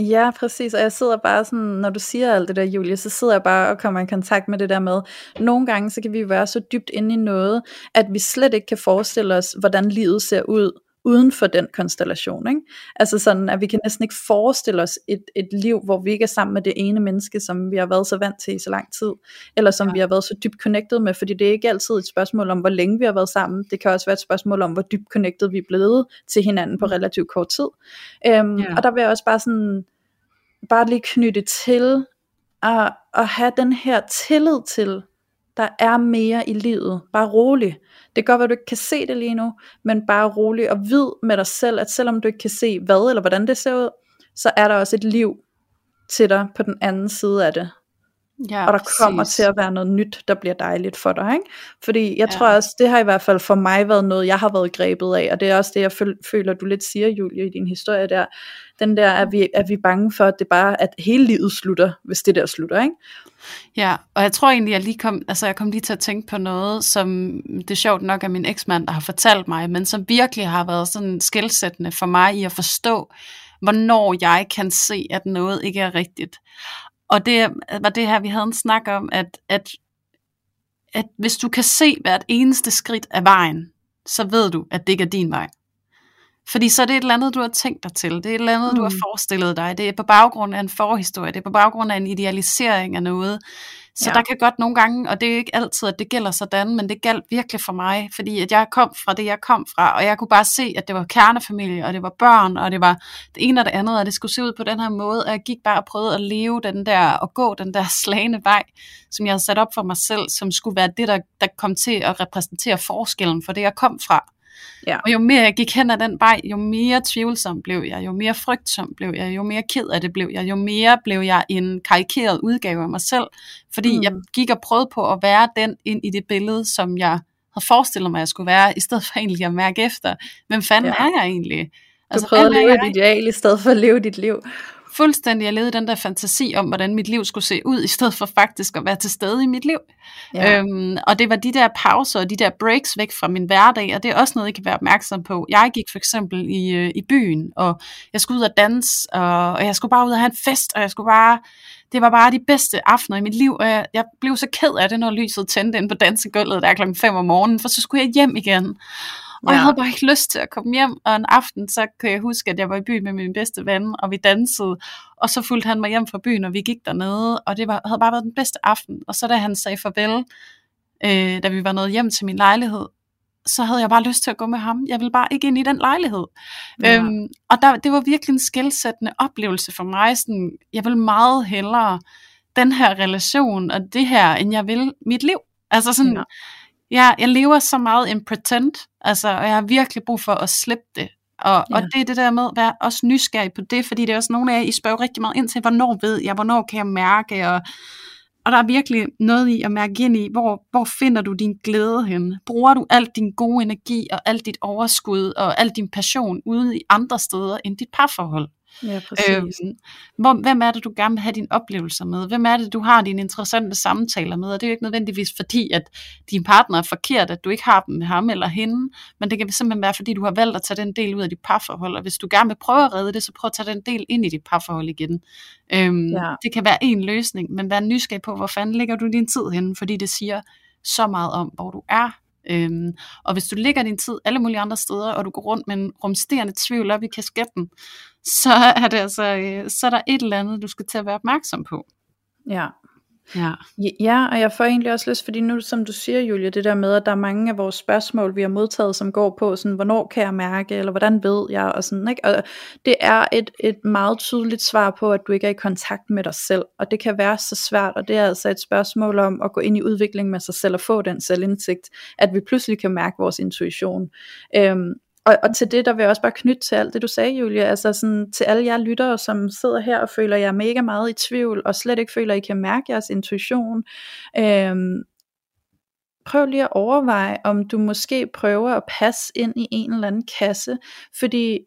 S2: Ja, præcis. Og jeg sidder bare sådan, når du siger alt det der, Julie, så sidder jeg bare og kommer i kontakt med det der med, nogle gange så kan vi være så dybt inde i noget, at vi slet ikke kan forestille os, hvordan livet ser ud, uden for den konstellation. Ikke? Altså sådan, at vi kan næsten ikke forestille os et, et liv, hvor vi ikke er sammen med det ene menneske, som vi har været så vant til i så lang tid, eller som ja. vi har været så dybt connected med, fordi det er ikke altid et spørgsmål om, hvor længe vi har været sammen, det kan også være et spørgsmål om, hvor dybt connected vi er blevet til hinanden på mm. relativt kort tid. Øhm, ja. Og der vil jeg også bare sådan, bare lige knytte til, at, at have den her tillid til, der er mere i livet. Bare rolig. Det kan godt være, at du ikke kan se det lige nu, men bare rolig og vid med dig selv, at selvom du ikke kan se hvad eller hvordan det ser ud, så er der også et liv til dig på den anden side af det. Ja, og der præcis. kommer til at være noget nyt, der bliver dejligt for dig. Ikke? Fordi jeg ja. tror også, det har i hvert fald for mig været noget, jeg har været grebet af, og det er også det, jeg føler, du lidt siger, Julie, i din historie der. Den der, at vi, er vi bange for, at det bare, at hele livet slutter, hvis det der slutter, ikke?
S1: Ja, og jeg tror egentlig, jeg lige kom, altså jeg kom lige til at tænke på noget, som det er sjovt nok af min eksmand, der har fortalt mig, men som virkelig har været sådan skældsættende for mig i at forstå, hvornår jeg kan se, at noget ikke er rigtigt. Og det var det her, vi havde en snak om, at, at, at hvis du kan se hvert eneste skridt af vejen, så ved du, at det ikke er din vej. Fordi så er det et eller andet, du har tænkt dig til. Det er et eller andet, mm. du har mm. forestillet dig. Det er på baggrund af en forhistorie. Det er på baggrund af en idealisering af noget. Så ja. der kan godt nogle gange, og det er ikke altid, at det gælder sådan, men det galt virkelig for mig, fordi at jeg kom fra det, jeg kom fra, og jeg kunne bare se, at det var kernefamilie, og det var børn, og det var det ene og det andet, og det skulle se ud på den her måde, og jeg gik bare og prøvede at leve den der, og gå den der slagende vej, som jeg havde sat op for mig selv, som skulle være det, der, der kom til at repræsentere forskellen for det, jeg kom fra. Ja. Og jo mere jeg gik hen ad den vej, jo mere tvivlsom blev jeg, jo mere frygtsom blev jeg, jo mere ked af det blev jeg, jo mere blev jeg en karikeret udgave af mig selv, fordi mm. jeg gik og prøvede på at være den ind i det billede, som jeg havde forestillet mig, at jeg skulle være, i stedet for egentlig at mærke efter, hvem fanden ja. er jeg egentlig?
S2: Altså, du prøvede at leve et ideal, i stedet for at leve dit liv
S1: fuldstændig, jeg levede den der fantasi om, hvordan mit liv skulle se ud, i stedet for faktisk at være til stede i mit liv. Ja. Øhm, og det var de der pauser og de der breaks væk fra min hverdag, og det er også noget, jeg kan være opmærksom på. Jeg gik for eksempel i, øh, i byen, og jeg skulle ud og danse, og, og jeg skulle bare ud og have en fest, og jeg skulle bare det var bare de bedste aftener i mit liv, og jeg, jeg blev så ked af det, når lyset tændte ind på dansegulvet der klokken 5 om morgenen, for så skulle jeg hjem igen. Og ja. jeg havde bare ikke lyst til at komme hjem, og en aften, så kan jeg huske, at jeg var i byen med min bedste ven, og vi dansede, og så fulgte han mig hjem fra byen, og vi gik dernede, og det var, havde bare været den bedste aften. Og så da han sagde farvel, øh, da vi var nået hjem til min lejlighed, så havde jeg bare lyst til at gå med ham. Jeg ville bare ikke ind i den lejlighed. Ja. Øhm, og der, det var virkelig en skældsættende oplevelse for mig. Sådan, jeg vil meget hellere den her relation og det her, end jeg vil mit liv. Altså sådan, ja. Jeg, jeg lever så meget in pretend, altså, og jeg har virkelig brug for at slippe det. Og, ja. og det er det der med at være også nysgerrig på det, fordi det er også nogle af jer, I spørger rigtig meget ind til, hvornår ved jeg, hvornår kan jeg mærke, og og der er virkelig noget i at mærke ind i, hvor, hvor finder du din glæde hen? Bruger du al din gode energi og alt dit overskud og al din passion ude i andre steder end dit parforhold?
S2: Ja, præcis. Øhm,
S1: hvor, hvem er det, du gerne vil have dine oplevelser med? Hvem er det, du har dine interessante samtaler med? Og det er jo ikke nødvendigvis fordi, at din partner er forkert, at du ikke har dem med ham eller hende, men det kan simpelthen være, fordi du har valgt at tage den del ud af dit parforhold, og hvis du gerne vil prøve at redde det, så prøv at tage den del ind i dit parforhold igen. Øhm, ja. Det kan være en løsning, men vær nysgerrig på, hvor fanden ligger du din tid henne, fordi det siger så meget om, hvor du er Øhm, og hvis du lægger din tid alle mulige andre steder, og du går rundt med en rumsterende tvivl op i kasketten, så er, det altså, øh, så er der et eller andet, du skal til at være opmærksom på.
S2: Ja. Ja. ja, og jeg får egentlig også lyst, fordi nu som du siger, Julia, det der med, at der er mange af vores spørgsmål, vi har modtaget, som går på, sådan, hvornår kan jeg mærke, eller hvordan ved jeg, og sådan, ikke? Og det er et, et meget tydeligt svar på, at du ikke er i kontakt med dig selv, og det kan være så svært, og det er altså et spørgsmål om at gå ind i udvikling med sig selv, og få den selvindsigt, at vi pludselig kan mærke vores intuition. Øhm, og, og til det, der vil jeg også bare knytte til alt det, du sagde, Julia, altså sådan, til alle jer lyttere, som sidder her og føler jer mega meget i tvivl, og slet ikke føler, at I kan mærke jeres intuition. Øhm, prøv lige at overveje, om du måske prøver at passe ind i en eller anden kasse, fordi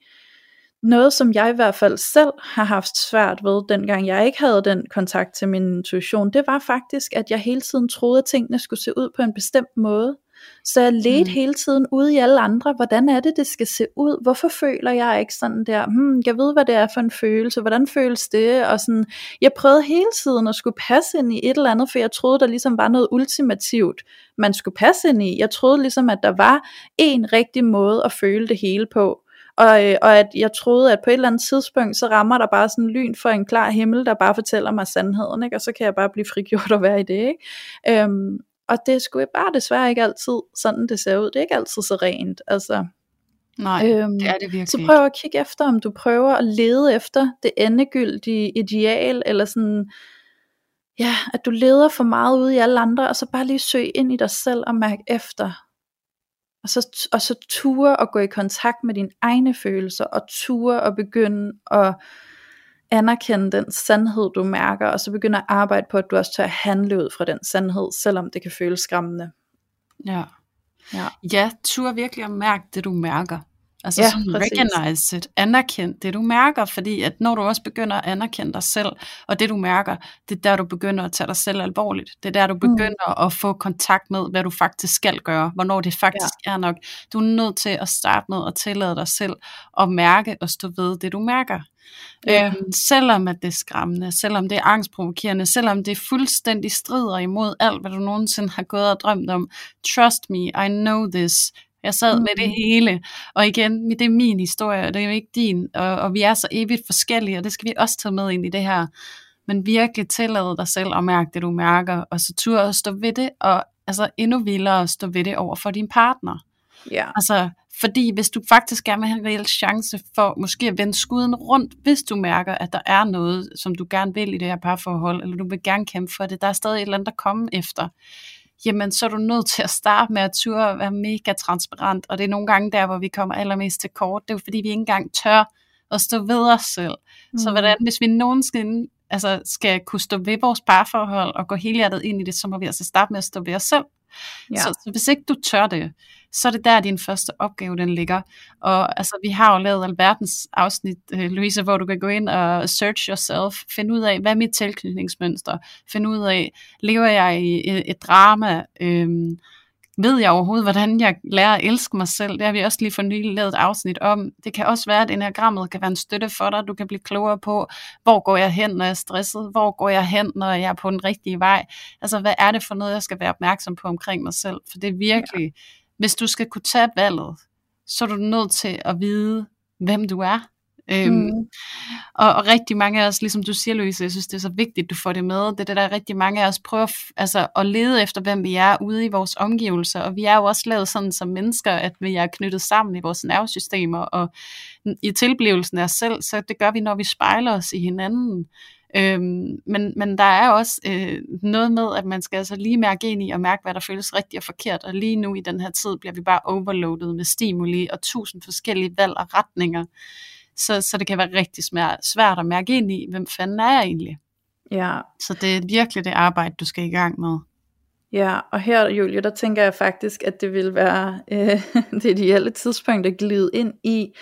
S2: noget, som jeg i hvert fald selv har haft svært ved, dengang jeg ikke havde den kontakt til min intuition, det var faktisk, at jeg hele tiden troede, at tingene skulle se ud på en bestemt måde. Så jeg ledte mm. hele tiden ude i alle andre, hvordan er det, det skal se ud? Hvorfor føler jeg ikke sådan der, hmm, jeg ved, hvad det er for en følelse, hvordan føles det? Og sådan, jeg prøvede hele tiden at skulle passe ind i et eller andet, for jeg troede, der ligesom var noget ultimativt, man skulle passe ind i. Jeg troede ligesom, at der var en rigtig måde at føle det hele på. Og, øh, og at jeg troede, at på et eller andet tidspunkt, så rammer der bare sådan lyn for en klar himmel, der bare fortæller mig sandheden, ikke? og så kan jeg bare blive frigjort og være i det. Ikke? Øhm, og det skulle bare desværre ikke altid sådan, det ser ud. Det er ikke altid så rent. Altså,
S1: Nej, øhm, det er det virkelig
S2: Så prøv at kigge efter, om du prøver at lede efter det endegyldige ideal, eller sådan, ja, at du leder for meget ud i alle andre, og så bare lige søg ind i dig selv og mærk efter. Og så, og så ture at gå i kontakt med dine egne følelser, og ture at begynde at anerkende den sandhed, du mærker, og så begynde at arbejde på, at du også tør handle ud fra den sandhed, selvom det kan føles skræmmende.
S1: Ja. Ja, ja tur virkelig at mærke det, du mærker. Altså
S2: Ja,
S1: sådan
S2: præcis.
S1: recognize it, anerkend det, du mærker, fordi at når du også begynder at anerkende dig selv, og det du mærker, det er der, du begynder at tage dig selv alvorligt. Det er der, du begynder mm. at få kontakt med, hvad du faktisk skal gøre, hvornår det faktisk ja. er nok. Du er nødt til at starte med at tillade dig selv at mærke og stå ved det, du mærker.
S2: Ja.
S1: Øhm, selvom at det er skræmmende, selvom det er angstprovokerende, selvom det fuldstændig strider imod alt, hvad du nogensinde har gået og drømt om. Trust me, I know this. Jeg sad mm. med det hele, og igen, det er min historie, og det er jo ikke din, og, og vi er så evigt forskellige, og det skal vi også tage med ind i det her. Men virkelig tillade dig selv at mærke det, du mærker, og så turde at stå ved det, og altså endnu vildere at stå ved det over for din partner.
S2: Ja.
S1: Altså, fordi hvis du faktisk gerne vil have en reel chance for måske at vende skuden rundt, hvis du mærker, at der er noget, som du gerne vil i det her parforhold, eller du vil gerne kæmpe for det, der er stadig et eller andet, der kommer efter, jamen så er du nødt til at starte med at turde at være mega transparent, og det er nogle gange der, hvor vi kommer allermest til kort, det er jo fordi, vi ikke engang tør at stå ved os selv. Mm. Så hvordan, hvis vi nogensinde altså, skal kunne stå ved vores parforhold og gå helhjertet ind i det, så må vi altså starte med at stå ved os selv. Ja. Så, så hvis ikke du tør det, så er det der, din første opgave den ligger. Og altså, vi har jo lavet alverdens afsnit, øh, Louise, hvor du kan gå ind og search yourself, finde ud af, hvad er mit tilknytningsmønster, finde ud af, lever jeg i et, et drama, øhm, ved jeg overhovedet, hvordan jeg lærer at elske mig selv? Det har vi også lige for nylig lavet et afsnit om. Det kan også være, at enagrammet kan være en støtte for dig. Du kan blive klogere på, hvor går jeg hen, når jeg er stresset? Hvor går jeg hen, når jeg er på den rigtige vej? Altså, hvad er det for noget, jeg skal være opmærksom på omkring mig selv? For det er virkelig, ja. hvis du skal kunne tage valget, så er du nødt til at vide, hvem du er. Øhm, mm. og, og rigtig mange af os, ligesom du siger Louise, jeg synes det er så vigtigt, du får det med, det er det der rigtig mange af os prøver altså, at lede efter, hvem vi er ude i vores omgivelser, og vi er jo også lavet sådan som mennesker, at vi er knyttet sammen i vores nervesystemer, og i tilblivelsen af os selv, så det gør vi, når vi spejler os i hinanden. Øhm, men, men der er også øh, noget med, at man skal altså lige mærke ind i og mærke, hvad der føles rigtigt og forkert. Og lige nu i den her tid bliver vi bare overloadet med stimuli og tusind forskellige valg og retninger så, så det kan være rigtig svært, at mærke ind i, hvem fanden er jeg egentlig.
S2: Ja.
S1: Så det er virkelig det arbejde, du skal i gang med.
S2: Ja, og her, Julie, der tænker jeg faktisk, at det vil være øh, det ideelle tidspunkt at glide ind i,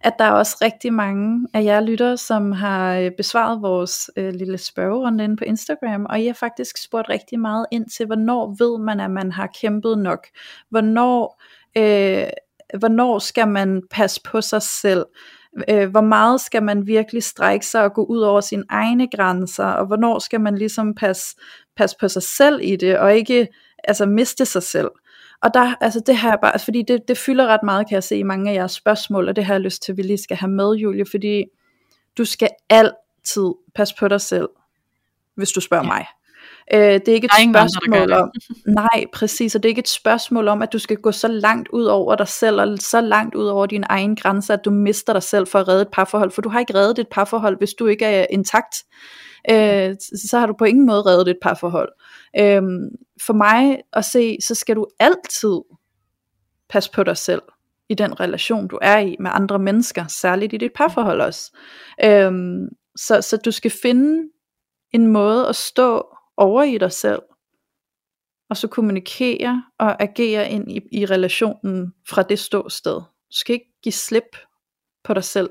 S2: at der er også rigtig mange af jer lyttere, som har øh, besvaret vores øh, lille spørgerunde inde på Instagram, og I har faktisk spurgt rigtig meget ind til, hvornår ved man, at man har kæmpet nok? Hvornår, øh, hvornår skal man passe på sig selv? Øh, hvor meget skal man virkelig strække sig og gå ud over sine egne grænser, og hvornår skal man ligesom passe, passe på sig selv i det, og ikke altså miste sig selv. Og der, altså det her bare, altså fordi det, det fylder ret meget, kan jeg se i mange af jeres spørgsmål, og det har jeg lyst til, at vi lige skal have med, Julie, fordi du skal altid passe på dig selv, hvis du spørger ja. mig. Øh, det er ikke et
S1: Der er
S2: spørgsmål
S1: andre,
S2: om, nej, præcis, og det er ikke et spørgsmål om, at du skal gå så langt ud over dig selv, og så langt ud over dine egne grænser, at du mister dig selv for at redde et parforhold, for du har ikke reddet et parforhold, hvis du ikke er intakt. Øh, så har du på ingen måde reddet et parforhold. Øh, for mig at se, så skal du altid passe på dig selv i den relation, du er i med andre mennesker, særligt i dit parforhold også. Øhm, så, så du skal finde en måde at stå over i dig selv, og så kommunikere og agere ind i, i relationen fra det ståsted. Du skal ikke give slip på dig selv,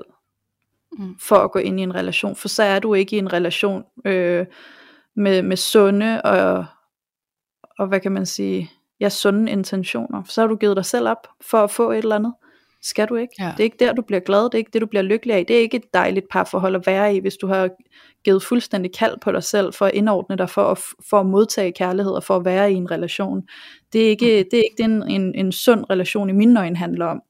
S1: Mm.
S2: for at gå ind i en relation, for så er du ikke i en relation øh, med, med sunde og, og hvad kan man sige, ja, sunde intentioner. Så har du givet dig selv op for at få et eller andet. Skal du ikke.
S1: Ja.
S2: Det er ikke der, du bliver glad. Det er ikke det, du bliver lykkelig af. Det er ikke et dejligt parforhold at være i, hvis du har givet fuldstændig kald på dig selv for at indordne dig for at, for at modtage kærlighed og for at være i en relation. Det er ikke det, er ikke det en, en, en sund relation i mine øjne handler om.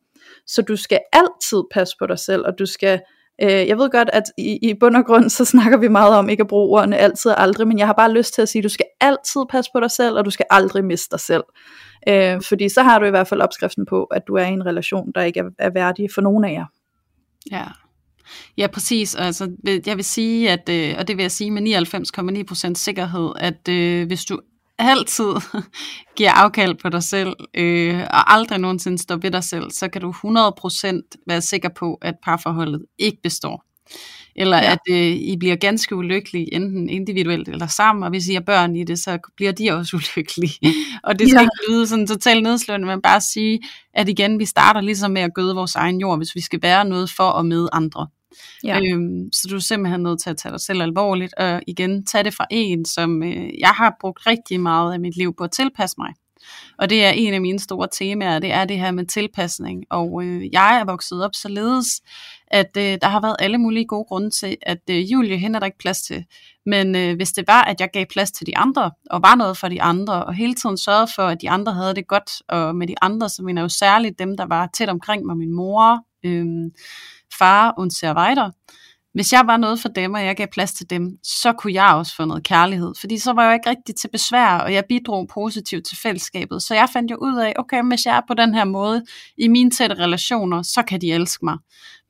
S2: Så du skal altid passe på dig selv, og du skal Øh, jeg ved godt, at i, i bund og grund, så snakker vi meget om ikke at bruge ordene altid og aldrig, men jeg har bare lyst til at sige, at du skal altid passe på dig selv, og du skal aldrig miste dig selv. Øh, fordi så har du i hvert fald opskriften på, at du er i en relation, der ikke er, er værdig for nogen af jer.
S1: Ja. Ja, præcis. Altså, jeg vil sige, at, øh, og det vil jeg sige med 99,9% sikkerhed, at øh, hvis du altid giver afkald på dig selv, øh, og aldrig nogensinde står ved dig selv, så kan du 100% være sikker på, at parforholdet ikke består. Eller ja. at øh, I bliver ganske ulykkelige, enten individuelt eller sammen, og hvis I har børn i det, så bliver de også ulykkelige. og det skal ja. ikke lyde sådan totalt nedslående, men bare sige, at igen, vi starter ligesom med at gøde vores egen jord, hvis vi skal være noget for og med andre. Ja. Øhm, så du er simpelthen nødt til at tage dig selv alvorligt, og igen, tage det fra en, som øh, jeg har brugt rigtig meget af mit liv på at tilpasse mig. Og det er en af mine store temaer, det er det her med tilpasning. Og øh, jeg er vokset op således, at øh, der har været alle mulige gode grunde til, at øh, Julie, hende er der ikke plads til. Men øh, hvis det var, at jeg gav plads til de andre, og var noget for de andre, og hele tiden sørgede for, at de andre havde det godt, og med de andre, så mener jeg jo særligt dem, der var tæt omkring mig, min mor, øh, far und så weiter. Hvis jeg var noget for dem, og jeg gav plads til dem, så kunne jeg også få noget kærlighed. Fordi så var jeg ikke rigtig til besvær, og jeg bidrog positivt til fællesskabet. Så jeg fandt jo ud af, okay, hvis jeg er på den her måde i mine tætte relationer, så kan de elske mig.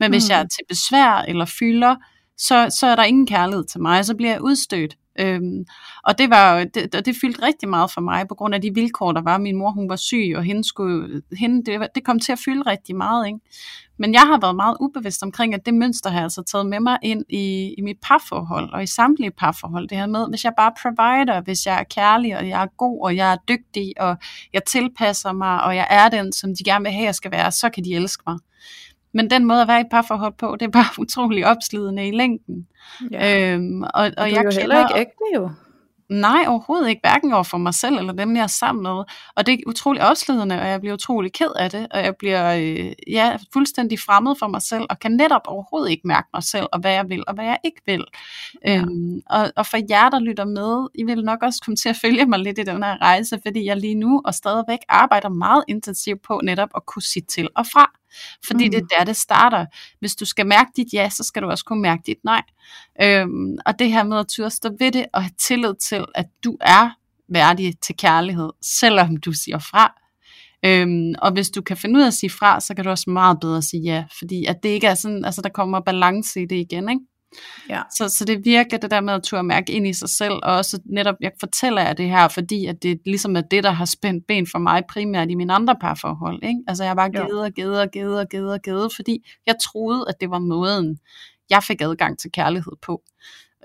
S1: Men hvis mm. jeg er til besvær eller fylder, så, så er der ingen kærlighed til mig, så bliver jeg udstødt. Øhm, og det var det, det fyldte rigtig meget for mig på grund af de vilkår der var. Min mor hun var syg og hende skulle, hende, det, det kom til at fylde rigtig meget. Ikke? Men jeg har været meget ubevidst omkring, at det mønster har jeg altså taget med mig ind i, i mit parforhold og i samtlige parforhold. Det her med, hvis jeg bare provider, hvis jeg er kærlig og jeg er god og jeg er dygtig og jeg tilpasser mig og jeg er den, som de gerne vil have, jeg skal være, så kan de elske mig. Men den måde at være i parforhold på, det er bare utrolig opslidende i længden.
S2: Ja. Øhm, og, og, og jeg er jo heller ikke ægte jo.
S1: Nej, overhovedet ikke, hverken over for mig selv eller dem, jeg er sammen med. Og det er utrolig opslidende, og jeg bliver utrolig ked af det, og jeg bliver øh, ja, fuldstændig fremmed for mig selv, og kan netop overhovedet ikke mærke mig selv, og hvad jeg vil, og hvad jeg ikke vil. Ja. Øhm, og, og for jer, der lytter med, I vil nok også komme til at følge mig lidt i den her rejse, fordi jeg lige nu og stadigvæk arbejder meget intensivt på netop at kunne sige til og fra. Fordi mm. det er der, det starter. Hvis du skal mærke dit ja, så skal du også kunne mærke dit nej. Øhm, og det her med at turde stå ved det, og have tillid til, at du er værdig til kærlighed, selvom du siger fra. Øhm, og hvis du kan finde ud af at sige fra, så kan du også meget bedre sige ja, fordi at det ikke er sådan, altså der kommer balance i det igen, ikke? Ja. Så, så det virker det der med at turde mærke ind i sig selv, og også netop, jeg fortæller jer det her, fordi at det ligesom er det, der har spændt ben for mig primært i mine andre parforhold. Ikke? Altså jeg har bare givet og givet og givet og givet og givet, fordi jeg troede, at det var måden, jeg fik adgang til kærlighed på.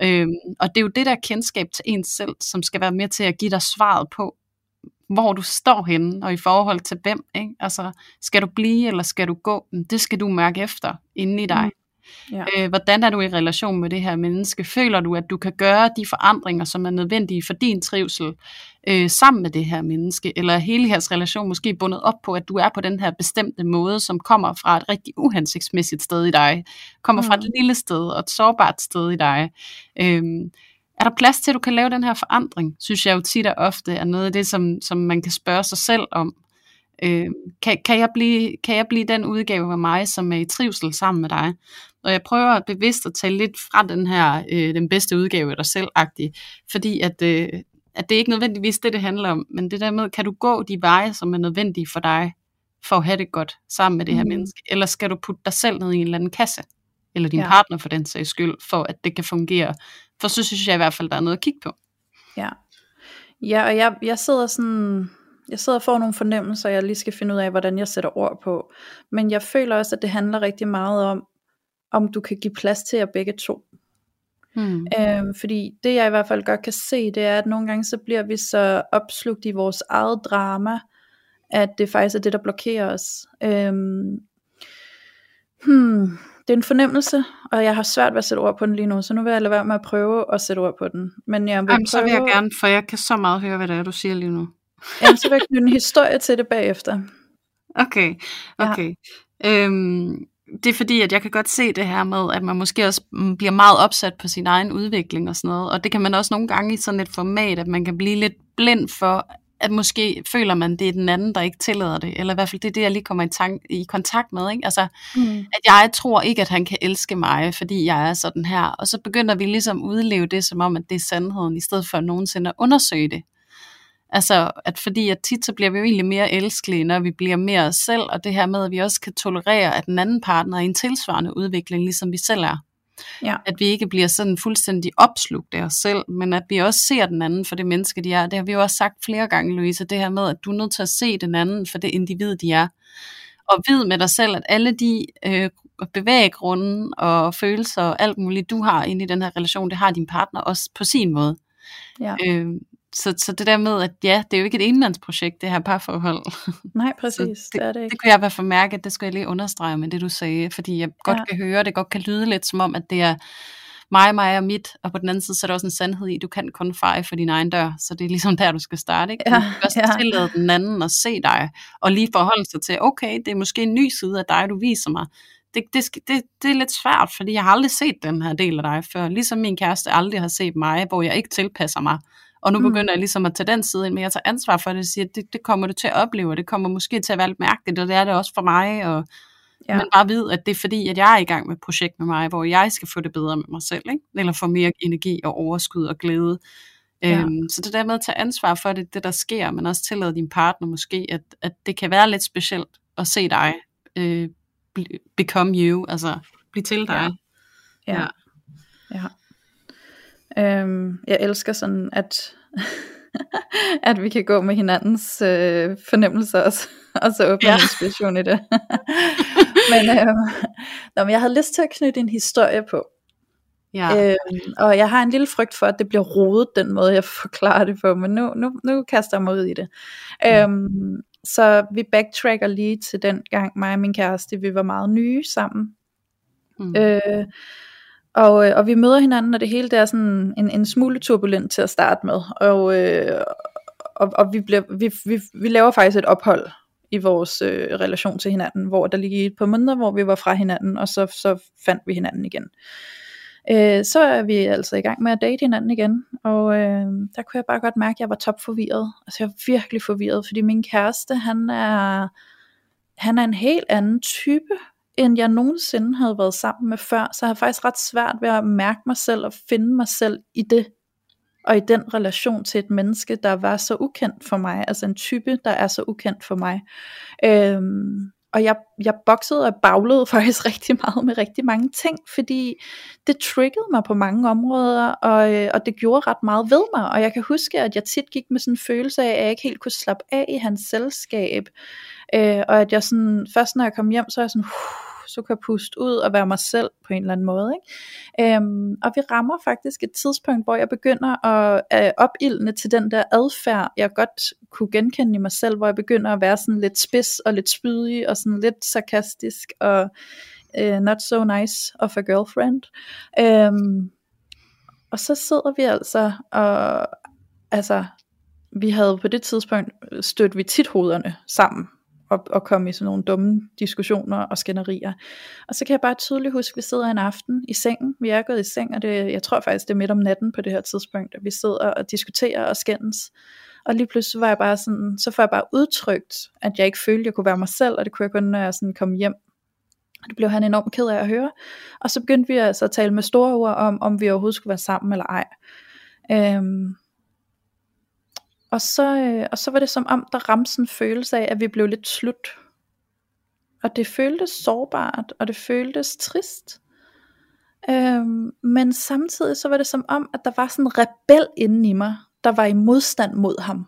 S1: Øhm, og det er jo det der kendskab til ens selv, som skal være med til at give dig svaret på, hvor du står henne, og i forhold til hvem. Ikke? Altså, skal du blive, eller skal du gå? Det skal du mærke efter inde i dig. Mm. Ja. Øh, hvordan er du i relation med det her menneske? Føler du, at du kan gøre de forandringer, som er nødvendige for din trivsel, øh, sammen med det her menneske? Eller er hele jeres relation måske bundet op på, at du er på den her bestemte måde, som kommer fra et rigtig uhensigtsmæssigt sted i dig? Kommer mm. fra et mm. lille sted og et sårbart sted i dig? Øh, er der plads til, at du kan lave den her forandring? Synes jeg jo tit og ofte er noget af det, som, som man kan spørge sig selv om. Øh, kan, kan, jeg blive, kan jeg blive den udgave af mig, som er i trivsel sammen med dig? Og jeg prøver bevidst at tage lidt fra den her, øh, den bedste udgave af dig selv fordi at, øh, at det er ikke nødvendigvis det, det handler om, men det der med, kan du gå de veje, som er nødvendige for dig, for at have det godt sammen med det her mm. menneske, eller skal du putte dig selv ned i en eller anden kasse, eller din ja. partner for den sags skyld, for at det kan fungere. For så synes jeg i hvert fald, der er noget at kigge på.
S2: Ja, ja og jeg, jeg sidder sådan jeg sidder og får nogle fornemmelser, jeg lige skal finde ud af, hvordan jeg sætter ord på. Men jeg føler også, at det handler rigtig meget om, om du kan give plads til jer begge to. Hmm. Øhm, fordi det jeg i hvert fald godt kan se, det er, at nogle gange så bliver vi så opslugt i vores eget drama, at det faktisk er det, der blokerer os. Øhm, hmm, det er en fornemmelse, og jeg har svært ved at sætte ord på den lige nu, så nu vil jeg lade være med at prøve at sætte ord på den. Men jeg vil
S1: Jamen, prøve... så vil jeg gerne, for jeg kan så meget høre, hvad det er, du siger lige nu.
S2: Jamen, så vil jeg knytte en historie til det bagefter.
S1: Okay, okay. Ja. Øhm, det er fordi, at jeg kan godt se det her med, at man måske også mm, bliver meget opsat på sin egen udvikling og sådan noget. Og det kan man også nogle gange i sådan et format, at man kan blive lidt blind for at måske føler man, det er den anden, der ikke tillader det, eller i hvert fald det er det, jeg lige kommer i, tank, i kontakt med, ikke? Altså, mm. at jeg tror ikke, at han kan elske mig, fordi jeg er sådan her, og så begynder vi ligesom at udleve det, som om, at det er sandheden, i stedet for nogensinde at undersøge det. Altså, at fordi at tit så bliver vi jo egentlig mere elskelige, når vi bliver mere os selv, og det her med, at vi også kan tolerere, at den anden partner er i en tilsvarende udvikling, ligesom vi selv er. Ja. At vi ikke bliver sådan fuldstændig opslugt af os selv, men at vi også ser den anden for det menneske, de er. Det har vi jo også sagt flere gange, Louise, det her med, at du er nødt til at se den anden for det individ, de er. Og vid med dig selv, at alle de øh, bevæggrunde og følelser og alt muligt, du har inde i den her relation, det har din partner også på sin måde. Ja. Øh, så, så det der med, at ja, det er jo ikke et enmandsprojekt, det her parforhold.
S2: Nej, præcis, det, det er det ikke.
S1: Det kunne jeg i hvert fald mærke, at det skulle jeg lige understrege med det, du sagde, fordi jeg godt ja. kan høre, det godt kan lyde lidt som om, at det er mig, mig og mit, og på den anden side, så er der også en sandhed i, du kan kun feje for din egen dør, så det er ligesom der, du skal starte, ikke? Du ja, skal ja. tillade den anden at se dig, og lige forholde sig til, okay, det er måske en ny side af dig, du viser mig, det, det, det, det er lidt svært, fordi jeg har aldrig set den her del af dig før, ligesom min kæreste aldrig har set mig, hvor jeg ikke tilpasser mig, og nu mm. begynder jeg ligesom at tage den side ind, men jeg tager ansvar for det, og siger, det, det kommer du til at opleve, og det kommer måske til at være lidt mærkeligt, og det er det også for mig, og ja. men bare vide, at det er fordi, at jeg er i gang med et projekt med mig, hvor jeg skal få det bedre med mig selv, ikke? eller få mere energi og overskud og glæde. Ja. Øhm, så det der med at tage ansvar for det, det der sker, men også tillade din partner måske, at, at det kan være lidt specielt at se dig øh, become you, altså blive til dig.
S2: Ja. ja. ja. Øhm, jeg elsker sådan, at, at vi kan gå med hinandens øh, fornemmelser også, og så åbne ja. inspiration i det. men, øhm, nå, men jeg havde lyst til at knytte en historie på. Ja. Øhm, og jeg har en lille frygt for, at det bliver rodet den måde, jeg forklarer det på, men nu, nu, nu kaster jeg mig ud i det. Mm. Øhm, så vi backtracker lige til den gang, mig og min kæreste, vi var meget nye sammen. Mm. Øh, og, øh, og vi møder hinanden, og det hele det er sådan en, en smule turbulent til at starte med. Og, øh, og, og vi, bliver, vi, vi, vi laver faktisk et ophold i vores øh, relation til hinanden, hvor der lige et par måneder, hvor vi var fra hinanden, og så, så fandt vi hinanden igen. Øh, så er vi altså i gang med at date hinanden igen, og øh, der kunne jeg bare godt mærke, at jeg var topforvirret. Altså jeg var virkelig forvirret, fordi min kæreste, han er, han er en helt anden type end jeg nogensinde havde været sammen med før, så jeg har faktisk ret svært ved at mærke mig selv og finde mig selv i det, og i den relation til et menneske, der var så ukendt for mig, altså en type, der er så ukendt for mig. Øhm, og jeg, jeg boksede og baglede faktisk rigtig meget med rigtig mange ting, fordi det triggede mig på mange områder, og, øh, og det gjorde ret meget ved mig, og jeg kan huske, at jeg tit gik med sådan en følelse af, at jeg ikke helt kunne slappe af i hans selskab, øh, og at jeg sådan, først når jeg kom hjem, så er jeg sådan, uh, så kan jeg puste ud og være mig selv på en eller anden måde. Ikke? Øhm, og vi rammer faktisk et tidspunkt, hvor jeg begynder at øh, opildne til den der adfærd, jeg godt kunne genkende i mig selv, hvor jeg begynder at være sådan lidt spids og lidt spydig og sådan lidt sarkastisk og øh, not so nice of a girlfriend. Øhm, og så sidder vi altså og altså vi havde på det tidspunkt stødt vi tit hovederne sammen og, og komme i sådan nogle dumme diskussioner og skænderier. Og så kan jeg bare tydeligt huske, at vi sidder en aften i sengen. Vi er gået i seng, og det, jeg tror faktisk, det er midt om natten på det her tidspunkt, at vi sidder og diskuterer og skændes. Og lige pludselig var jeg bare sådan, så får jeg bare udtrykt, at jeg ikke følte, at jeg kunne være mig selv, og det kunne jeg kun, når jeg sådan kom hjem. Og det blev han enormt ked af at høre. Og så begyndte vi altså at tale med store ord om, om vi overhovedet skulle være sammen eller ej. Øhm, og så, øh, og så var det som om, der ramte sådan en følelse af, at vi blev lidt slut. Og det føltes sårbart, og det føltes trist. Øhm, men samtidig så var det som om, at der var sådan en rebel inde i mig, der var i modstand mod ham.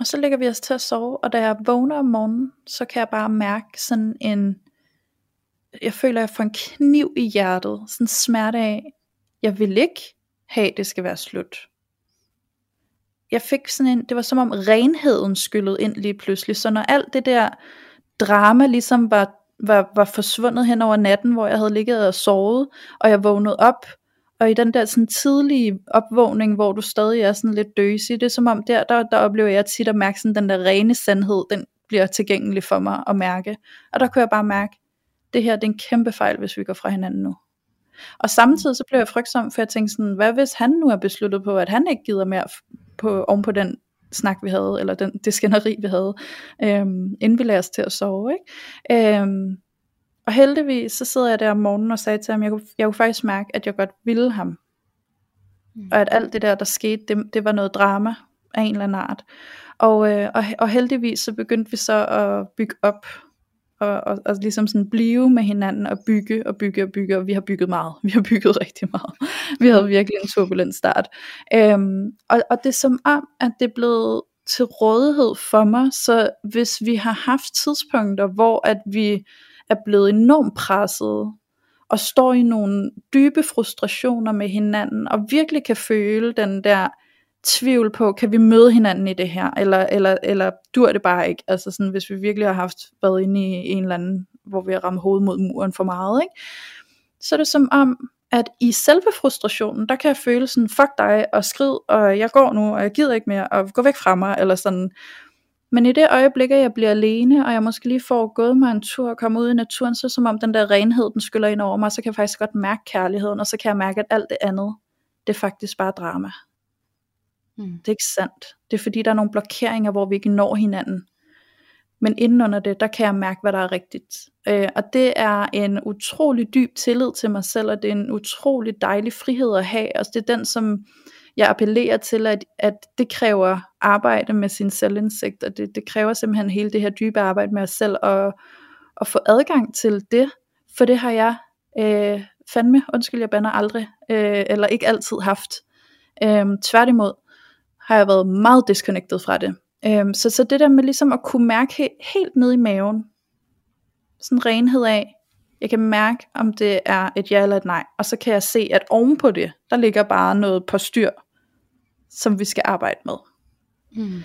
S2: Og så ligger vi os til at sove, og da jeg vågner om morgenen, så kan jeg bare mærke sådan en, jeg føler, jeg får en kniv i hjertet, sådan en smerte af, jeg vil ikke have, det skal være slut jeg fik sådan en, det var som om renheden skyllede ind lige pludselig, så når alt det der drama ligesom var, var, var forsvundet hen over natten, hvor jeg havde ligget og sovet, og jeg vågnede op, og i den der sådan tidlige opvågning, hvor du stadig er sådan lidt døsig, det er som om der, der, der oplever jeg tit at mærke sådan den der rene sandhed, den bliver tilgængelig for mig at mærke. Og der kunne jeg bare mærke, det her det er en kæmpe fejl, hvis vi går fra hinanden nu. Og samtidig så blev jeg frygtsom, for jeg tænkte sådan, hvad hvis han nu er besluttet på, at han ikke gider mere på, oven på den snak, vi havde, eller den, det skænderi, vi havde, øhm, inden vi lagde os til at sove. Ikke? Øhm, og heldigvis, så sidder jeg der om morgenen og sagde til ham, jeg kunne, jeg kunne faktisk mærke, at jeg godt ville ham. Mm. Og at alt det der, der skete, det, det var noget drama af en eller anden art. Og, øh, og, og heldigvis så begyndte vi så at bygge op, og, og, og ligesom sådan blive med hinanden, og bygge og bygge og bygge, og vi har bygget meget. Vi har bygget rigtig meget. Vi havde virkelig en turbulent start. Øhm, og, og det er som om, at det er blevet til rådighed for mig, så hvis vi har haft tidspunkter, hvor at vi er blevet enormt presset, og står i nogle dybe frustrationer med hinanden, og virkelig kan føle den der tvivl på, kan vi møde hinanden i det her, eller, eller, eller dur det bare ikke, altså sådan, hvis vi virkelig har haft været inde i en eller anden, hvor vi har ramt hovedet mod muren for meget, ikke? så er det som om, at i selve frustrationen, der kan jeg føle sådan, fuck dig, og skrid, og jeg går nu, og jeg gider ikke mere, og gå væk fra mig, eller sådan, men i det øjeblik, at jeg bliver alene, og jeg måske lige får gået mig en tur og komme ud i naturen, så som om den der renhed, den skyller ind over mig, så kan jeg faktisk godt mærke kærligheden, og så kan jeg mærke, at alt det andet, det er faktisk bare drama. Mm. Det er ikke sandt. Det er fordi, der er nogle blokeringer, hvor vi ikke når hinanden. Men indenunder det, der kan jeg mærke, hvad der er rigtigt. Øh, og det er en utrolig dyb tillid til mig selv, og det er en utrolig dejlig frihed at have. Og det er den, som jeg appellerer til, at, at det kræver arbejde med sin selvindsigt, og det, det kræver simpelthen hele det her dybe arbejde med os selv, og at få adgang til det, for det har jeg øh, fandme, undskyld jeg banner aldrig, øh, eller ikke altid haft. Øh, tværtimod har jeg været meget disconnected fra det. Øh, så, så det der med ligesom at kunne mærke he- helt ned i maven, sådan renhed af, jeg kan mærke, om det er et ja eller et nej, og så kan jeg se, at ovenpå det, der ligger bare noget på styr, som vi skal arbejde med. Mm.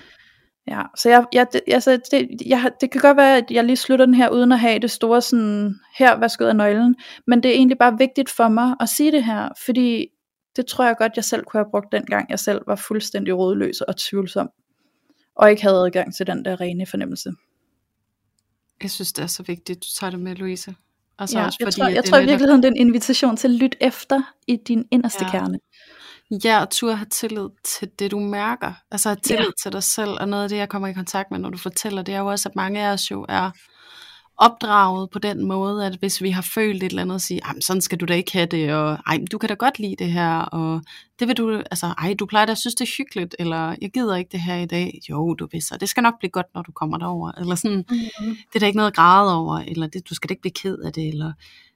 S2: Ja, så jeg, jeg, det, altså det, jeg, det kan godt være, at jeg lige slutter den her, uden at have det store sådan, her, hvad skal af nøglen, men det er egentlig bare vigtigt for mig at sige det her, fordi det tror jeg godt, jeg selv kunne have brugt dengang, jeg selv var fuldstændig rådløs og tvivlsom, og ikke havde adgang til den der rene fornemmelse.
S1: Jeg synes, det er så vigtigt, du tager det med, Louise.
S2: Altså ja, også jeg fordi, tror, jeg tror i virkeligheden, det er en invitation til at lytte efter i din inderste ja. kerne.
S1: Ja, og turde have tillid til det, du mærker. Altså have tillid ja. til dig selv, og noget af det, jeg kommer i kontakt med, når du fortæller, det er jo også, at mange af os jo er opdraget på den måde, at hvis vi har følt et eller andet, at sige, sådan skal du da ikke have det, og ej, du kan da godt lide det her, og det vil du, altså, ej, du plejer da at synes, det er hyggeligt, eller jeg gider ikke det her i dag, jo, du vil så, det skal nok blive godt, når du kommer derover, eller sådan, mm-hmm. det er da ikke noget at græde over, eller det, du skal da ikke blive ked af det, eller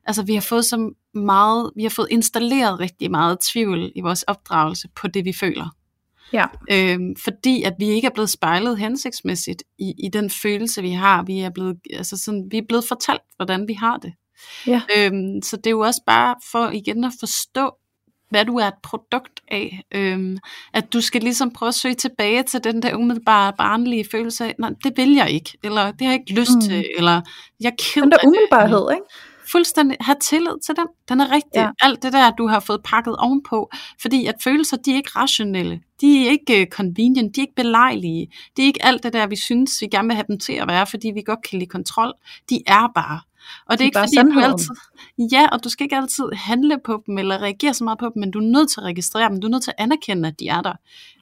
S1: Altså vi har fået så meget, vi har fået installeret rigtig meget tvivl i vores opdragelse på det, vi føler. Ja. Øhm, fordi at vi ikke er blevet spejlet hensigtsmæssigt i, i den følelse, vi har. Vi er blevet, altså sådan, vi er blevet fortalt, hvordan vi har det. Ja. Øhm, så det er jo også bare for igen at forstå, hvad du er et produkt af. Øhm, at du skal ligesom prøve at søge tilbage til den der umiddelbare barnlige følelse af, nej, det vil jeg ikke, eller det har jeg ikke lyst mm. til, eller jeg keder
S2: Den der umiddelbarhed, ikke?
S1: Fuldstændig have tillid til den. Den er rigtig. Ja. Alt det der, du har fået pakket ovenpå. Fordi at følelser, de er ikke rationelle. De er ikke uh, convenient. De er ikke belejlige. Det er ikke alt det der, vi synes, vi gerne vil have dem til at være, fordi vi godt kan lide kontrol. De er bare. Og det er, ikke fordi, du altid, ja, og du skal ikke altid handle på dem, eller reagere så meget på dem, men du er nødt til at registrere dem, du er nødt til at anerkende, at de er der.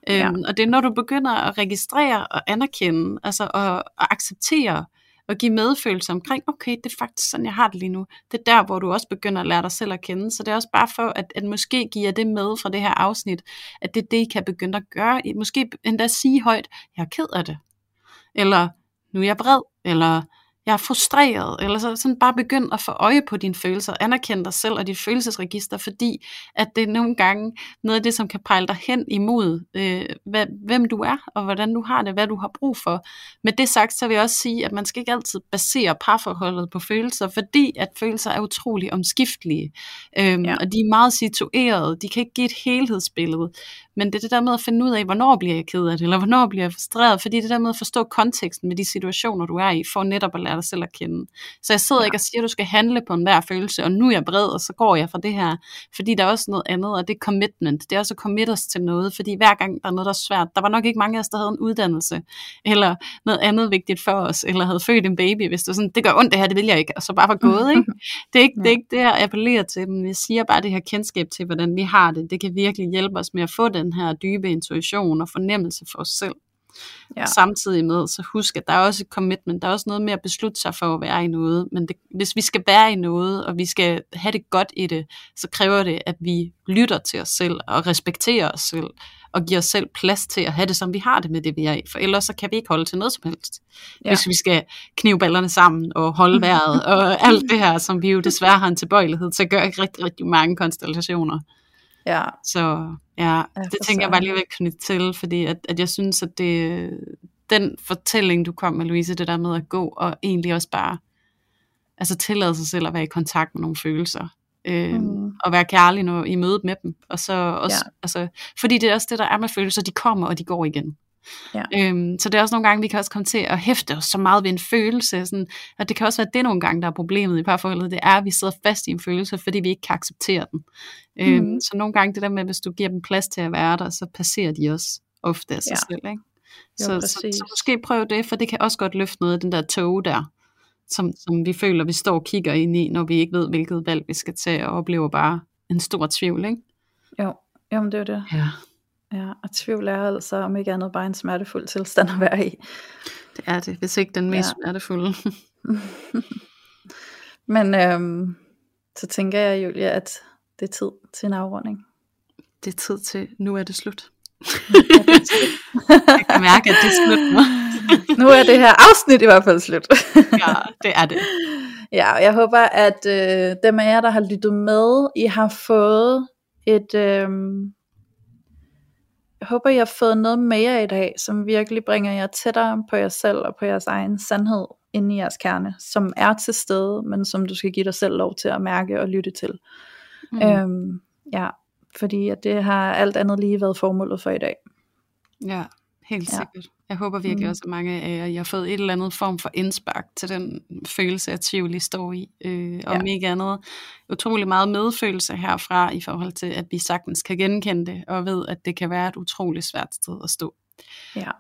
S1: Ja. Øhm, og det er når du begynder at registrere og anerkende, altså at, at acceptere og give medfølelse omkring, okay, det er faktisk sådan, jeg har det lige nu. Det er der, hvor du også begynder at lære dig selv at kende. Så det er også bare for, at, at måske giver det med fra det her afsnit, at det er det, I kan begynde at gøre. Måske endda sige højt, jeg er ked af det. Eller, nu er jeg vred. Eller, jeg er frustreret, eller så sådan bare begynd at få øje på dine følelser, anerkende dig selv og dit følelsesregister, fordi at det er nogle gange noget af det, som kan pejle dig hen imod, øh, hvad, hvem du er, og hvordan du har det, hvad du har brug for. Med det sagt, så vil jeg også sige, at man skal ikke altid basere parforholdet på følelser, fordi at følelser er utrolig omskiftelige, øhm, ja. og de er meget situerede, de kan ikke give et helhedsbillede, men det er det der med at finde ud af, hvornår bliver jeg ked af det, eller hvornår bliver jeg frustreret, fordi det der med at forstå konteksten med de situationer, du er i, for netop at lære dig selv at kende. Så jeg sidder ja. ikke og siger, at du skal handle på enhver følelse, og nu er jeg bred, og så går jeg fra det her, fordi der er også noget andet, og det er commitment. Det er også at commit os til noget, fordi hver gang der er noget, der er svært, der var nok ikke mange af os, der havde en uddannelse, eller noget andet vigtigt for os, eller havde født en baby, hvis det var sådan, det gør ondt det her, det vil jeg ikke, og så bare var gået, ikke? Det er ikke, det, er ikke det, jeg appellerer til, men jeg siger bare det her kendskab til, hvordan vi har det, det kan virkelig hjælpe os med at få den her dybe intuition og fornemmelse for os selv. Ja. Samtidig med, så husk, at der er også et commitment, der er også noget med at beslutte sig for at være i noget, men det, hvis vi skal være i noget, og vi skal have det godt i det, så kræver det, at vi lytter til os selv, og respekterer os selv, og giver os selv plads til at have det, som vi har det med det, vi er i, for ellers så kan vi ikke holde til noget som helst. Ja. Hvis vi skal knive ballerne sammen, og holde vejret, og alt det her, som vi jo desværre har en tilbøjelighed til at gøre i rigtig, rigtig mange konstellationer.
S2: Ja.
S1: Så ja, det tænker jeg bare lige vil knytte til, fordi at, at jeg synes, at det, den fortælling, du kom med, Louise, det der med at gå, og egentlig også bare altså tillade sig selv at være i kontakt med nogle følelser, øh, mm. og være kærlig når, i mødet med dem, og så også, ja. altså, fordi det er også det, der er med følelser, de kommer, og de går igen. Ja. Øhm, så det er også nogle gange, vi kan også komme til at hæfte os så meget ved en følelse, sådan, at det kan også være det nogle gange, der er problemet i parforholdet, det er, at vi sidder fast i en følelse, fordi vi ikke kan acceptere den. Øhm, mm. Så nogle gange det der med, hvis du giver dem plads til at være der, så passerer de også ofte af sig ja. selv. Ikke? Så, jo, så, så, så måske prøv det, for det kan også godt løfte noget af den der tog der, som, som vi føler, vi står og kigger ind i, når vi ikke ved, hvilket valg vi skal tage, og oplever bare en stor tvivl. Ikke?
S2: Jo, jamen det er det.
S1: Ja.
S2: Ja, og tvivl er altså om ikke andet bare en smertefuld tilstand at være i.
S1: Det er det, hvis ikke den mest ja. smertefulde.
S2: Men øhm, så tænker jeg, Julia, at det er tid til en afrunding.
S1: Det er tid til, nu er det slut. jeg kan mærke, at det er slut nu.
S2: nu er det her afsnit i hvert fald slut.
S1: ja, det er det.
S2: Ja, og jeg håber, at øh, dem af jer, der har lyttet med, I har fået et, øh, håber, I har fået noget mere i dag, som virkelig bringer jer tættere på jer selv og på jeres egen sandhed inde i jeres kerne, som er til stede, men som du skal give dig selv lov til at mærke og lytte til. Mm. Øhm, ja, fordi at det har alt andet lige været formålet for i dag.
S1: Ja, helt sikkert. Jeg håber virkelig mm. også, at mange af jer, jeg har fået et eller andet form for indspark til den følelse, at Tivoli står i. Øh, og ja. ikke andet, utrolig meget medfølelse herfra i forhold til, at vi sagtens kan genkende det, og ved, at det kan være et utroligt svært sted at stå.
S2: Ja.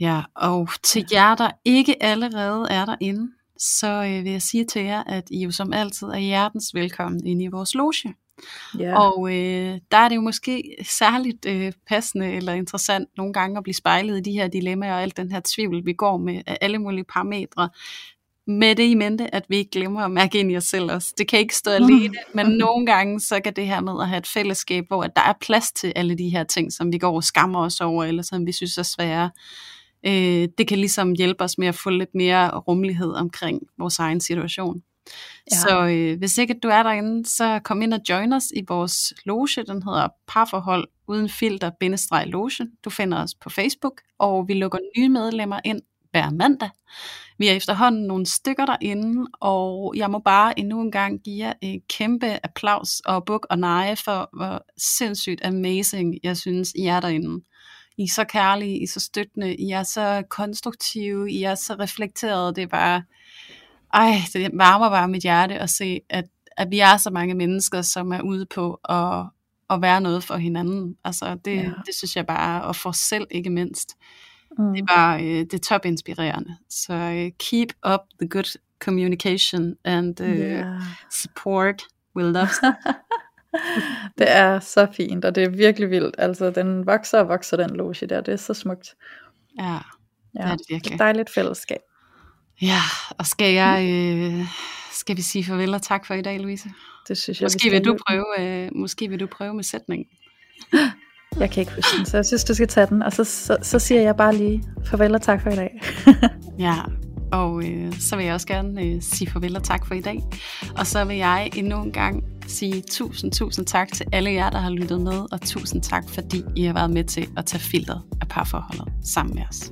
S1: Ja, og til jer, der ikke allerede er derinde, så øh, vil jeg sige til jer, at I jo som altid er hjertens velkommen ind i vores loge. Yeah. Og øh, der er det jo måske særligt øh, passende eller interessant nogle gange at blive spejlet i de her dilemmaer og alt den her tvivl, vi går med af alle mulige parametre. Med det i mente, at vi ikke glemmer at mærke ind i os selv også. Det kan ikke stå alene, men nogle gange så kan det her med at have et fællesskab, hvor der er plads til alle de her ting, som vi går og skammer os over, eller som vi synes er svære. Øh, det kan ligesom hjælpe os med at få lidt mere rummelighed omkring vores egen situation. Ja. Så øh, hvis ikke du er derinde, så kom ind og join os i vores loge. Den hedder Parforhold uden filter bindestreg loge. Du finder os på Facebook, og vi lukker nye medlemmer ind hver mandag. Vi er efterhånden nogle stykker derinde, og jeg må bare endnu en gang give jer en kæmpe applaus og buk og neje for, hvor sindssygt amazing jeg synes, I er derinde. I er så kærlige, I er så støttende, I er så konstruktive, I er så reflekterede. Det er bare, ej, det varmer bare mit hjerte at se, at, at vi er så mange mennesker, som er ude på at, at være noget for hinanden. Altså det, ja. det synes jeg bare, og for selv ikke mindst. Mm. Det er bare, øh, det er top inspirerende. Så uh, keep up the good communication and uh, yeah. support. We love
S2: det er så fint, og det er virkelig vildt. Altså, den vokser og vokser, den loge der. Det er så smukt.
S1: Ja, ja det er det virkelig.
S2: Et dejligt fællesskab.
S1: Ja, og skal jeg, øh, skal vi sige farvel og tak for i dag, Louise?
S2: Det synes jeg,
S1: måske vil du prøve, øh, måske vil du prøve med sætningen.
S2: Jeg kan ikke huske den, så jeg synes, du skal tage den. Og så, så, så siger jeg bare lige farvel og tak for i dag.
S1: ja, og øh, så vil jeg også gerne øh, sige farvel og tak for i dag. Og så vil jeg endnu en gang sige tusind, tusind tak til alle jer, der har lyttet med. Og tusind tak, fordi I har været med til at tage filteret af parforholdet sammen med os.